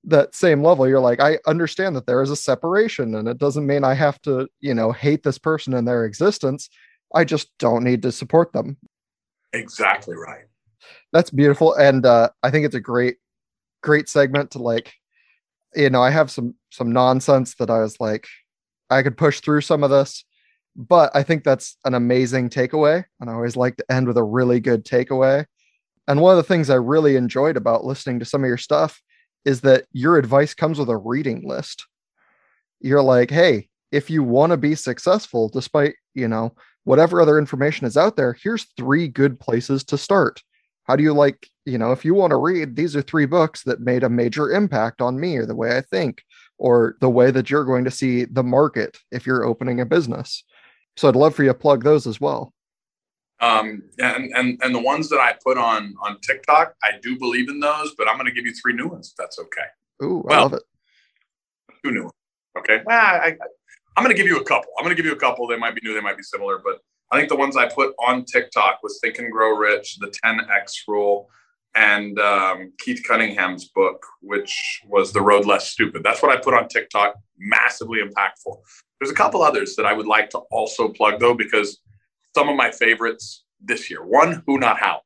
A: That same level, you're like, I understand that there is a separation and it doesn't mean I have to, you know, hate this person and their existence. I just don't need to support them.
B: Exactly right.
A: That's beautiful. And uh, I think it's a great, great segment to like, you know, I have some some nonsense that I was like, I could push through some of this but I think that's an amazing takeaway. And I always like to end with a really good takeaway. And one of the things I really enjoyed about listening to some of your stuff is that your advice comes with a reading list. You're like, hey, if you want to be successful, despite, you know, whatever other information is out there, here's three good places to start. How do you like, you know, if you want to read, these are three books that made a major impact on me or the way I think, or the way that you're going to see the market if you're opening a business so I'd love for you to plug those as well.
B: Um, and and and the ones that I put on on TikTok, I do believe in those, but I'm going to give you three new ones if that's okay.
A: Ooh, I love it.
B: Two new ones. Okay. Well, I, I, I'm going to give you a couple. I'm going to give you a couple. They might be new, they might be similar, but I think the ones I put on TikTok was Think and Grow Rich, the 10x Rule, and um, Keith Cunningham's book, which was The Road Less Stupid. That's what I put on TikTok. Massively impactful. There's a couple others that I would like to also plug though, because some of my favorites this year. One, who not how.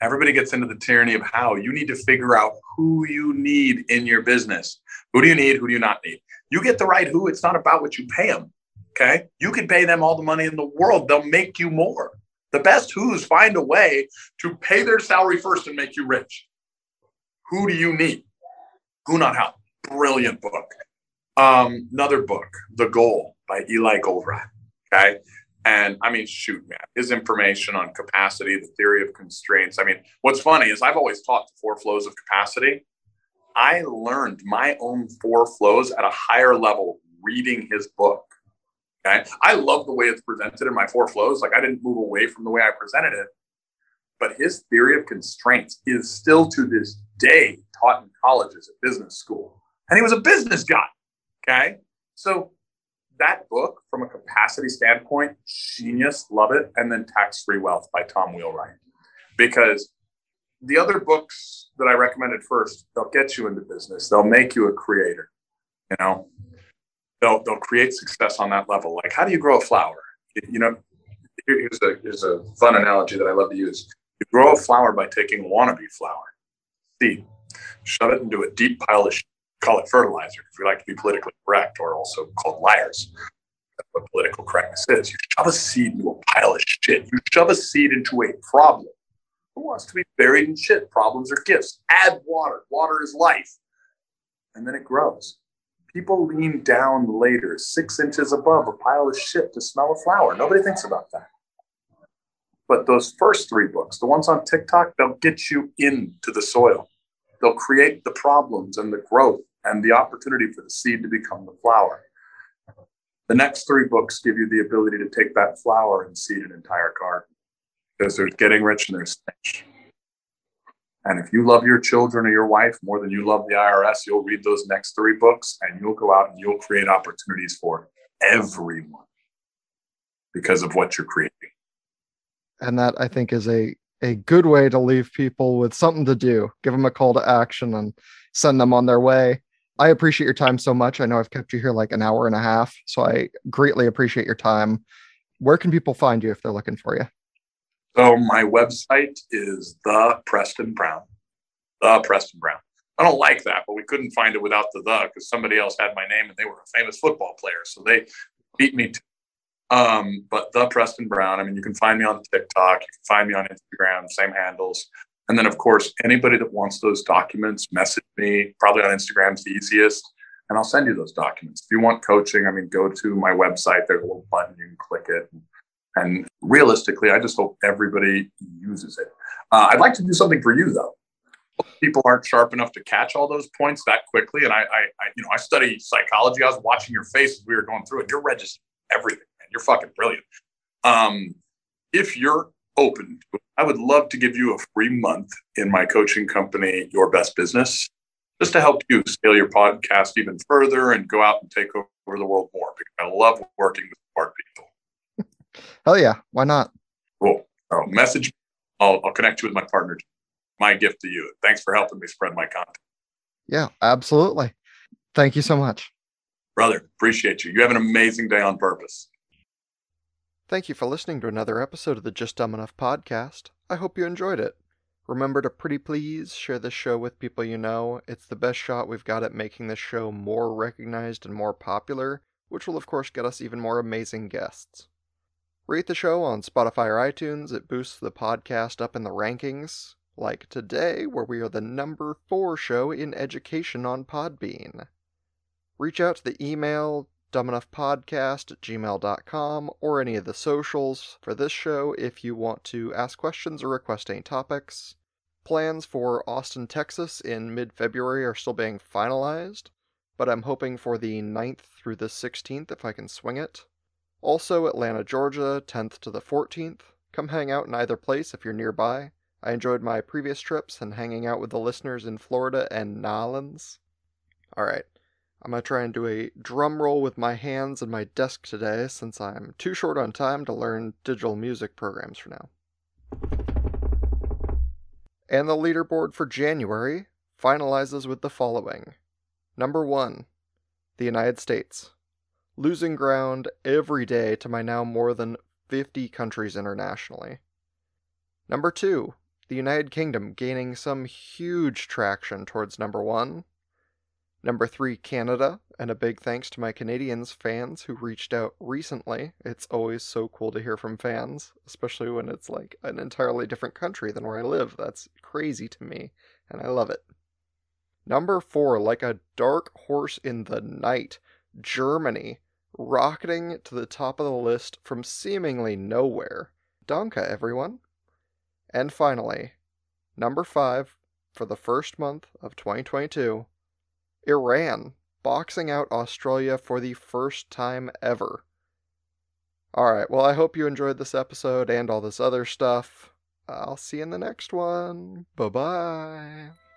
B: Everybody gets into the tyranny of how. You need to figure out who you need in your business. Who do you need? Who do you not need? You get the right who. It's not about what you pay them. Okay. You can pay them all the money in the world. They'll make you more. The best who's find a way to pay their salary first and make you rich. Who do you need? Who not how. Brilliant book. Um, another book, The Goal by Eli Goldratt. Okay. And I mean, shoot, man, his information on capacity, the theory of constraints. I mean, what's funny is I've always taught the four flows of capacity. I learned my own four flows at a higher level reading his book. Okay. I love the way it's presented in my four flows. Like I didn't move away from the way I presented it. But his theory of constraints is still to this day taught in colleges at business school. And he was a business guy. Okay. So that book, from a capacity standpoint, genius, love it. And then Tax Free Wealth by Tom Wheelwright. Because the other books that I recommended first, they'll get you into business. They'll make you a creator. You know, they'll they'll create success on that level. Like, how do you grow a flower? You know, here's a here's a fun analogy that I love to use. You grow a flower by taking wannabe flower, seed, shove it into a deep pile of shit, call it fertilizer if we like to be politically correct, or also called liars. That's what political correctness is. You shove a seed into a pile of shit. You shove a seed into a problem. Who wants to be buried in shit? Problems are gifts. Add water. Water is life. And then it grows. People lean down later, six inches above a pile of shit to smell a flower. Nobody thinks about that. But those first three books, the ones on TikTok, they'll get you into the soil. They'll create the problems and the growth and the opportunity for the seed to become the flower. The next three books give you the ability to take that flower and seed an entire garden because there's getting rich and there's snitch. And if you love your children or your wife more than you love the IRS, you'll read those next three books and you'll go out and you'll create opportunities for everyone because of what you're creating.
A: And that I think is a a good way to leave people with something to do. Give them a call to action and send them on their way. I appreciate your time so much. I know I've kept you here like an hour and a half, so I greatly appreciate your time. Where can people find you if they're looking for you?
B: So my website is the Preston Brown. The Preston Brown. I don't like that, but we couldn't find it without the the because somebody else had my name and they were a famous football player, so they beat me. To, um, but the Preston Brown. I mean, you can find me on TikTok. You can find me on Instagram. Same handles. And then, of course, anybody that wants those documents, message me. Probably on Instagram's the easiest, and I'll send you those documents. If you want coaching, I mean, go to my website. There's a little button you can click it. And realistically, I just hope everybody uses it. Uh, I'd like to do something for you, though people aren't sharp enough to catch all those points that quickly. And I, I, I, you know, I study psychology. I was watching your face as we were going through it. You're registering everything, man. You're fucking brilliant. Um, if you're open, I would love to give you a free month in my coaching company, Your Best Business, just to help you scale your podcast even further and go out and take over the world more. Because I love working with smart people.
A: Hell yeah, why not?
B: Cool. Oh, message. I'll, I'll connect you with my partner my gift to you. Thanks for helping me spread my content.
A: Yeah, absolutely. Thank you so much.
B: Brother, appreciate you. You have an amazing day on purpose.
A: Thank you for listening to another episode of the Just Dumb Enough podcast. I hope you enjoyed it. Remember to pretty please share this show with people you know. It's the best shot we've got at making this show more recognized and more popular, which will, of course, get us even more amazing guests. Rate the show on Spotify or iTunes, it boosts the podcast up in the rankings like today, where we are the number four show in education on Podbean. Reach out to the email dumbenoughpodcast at gmail.com or any of the socials for this show if you want to ask questions or request any topics. Plans for Austin, Texas in mid February are still being finalized, but I'm hoping for the 9th through the 16th if I can swing it. Also, Atlanta, Georgia, 10th to the 14th. Come hang out in either place if you're nearby. I enjoyed my previous trips and hanging out with the listeners in Florida and Nolans. Alright, I'm gonna try and do a drum roll with my hands and my desk today since I'm too short on time to learn digital music programs for now. And the leaderboard for January finalizes with the following Number 1, the United States. Losing ground every day to my now more than 50 countries internationally. Number 2, the United Kingdom gaining some huge traction towards number one. Number three, Canada, and a big thanks to my Canadians fans who reached out recently. It's always so cool to hear from fans, especially when it's like an entirely different country than where I live. That's crazy to me, and I love it. Number four, like a dark horse in the night, Germany, rocketing to the top of the list from seemingly nowhere. Donka, everyone. And finally, number five for the first month of 2022, Iran boxing out Australia for the first time ever. Alright, well, I hope you enjoyed this episode and all this other stuff. I'll see you in the next one. Bye bye.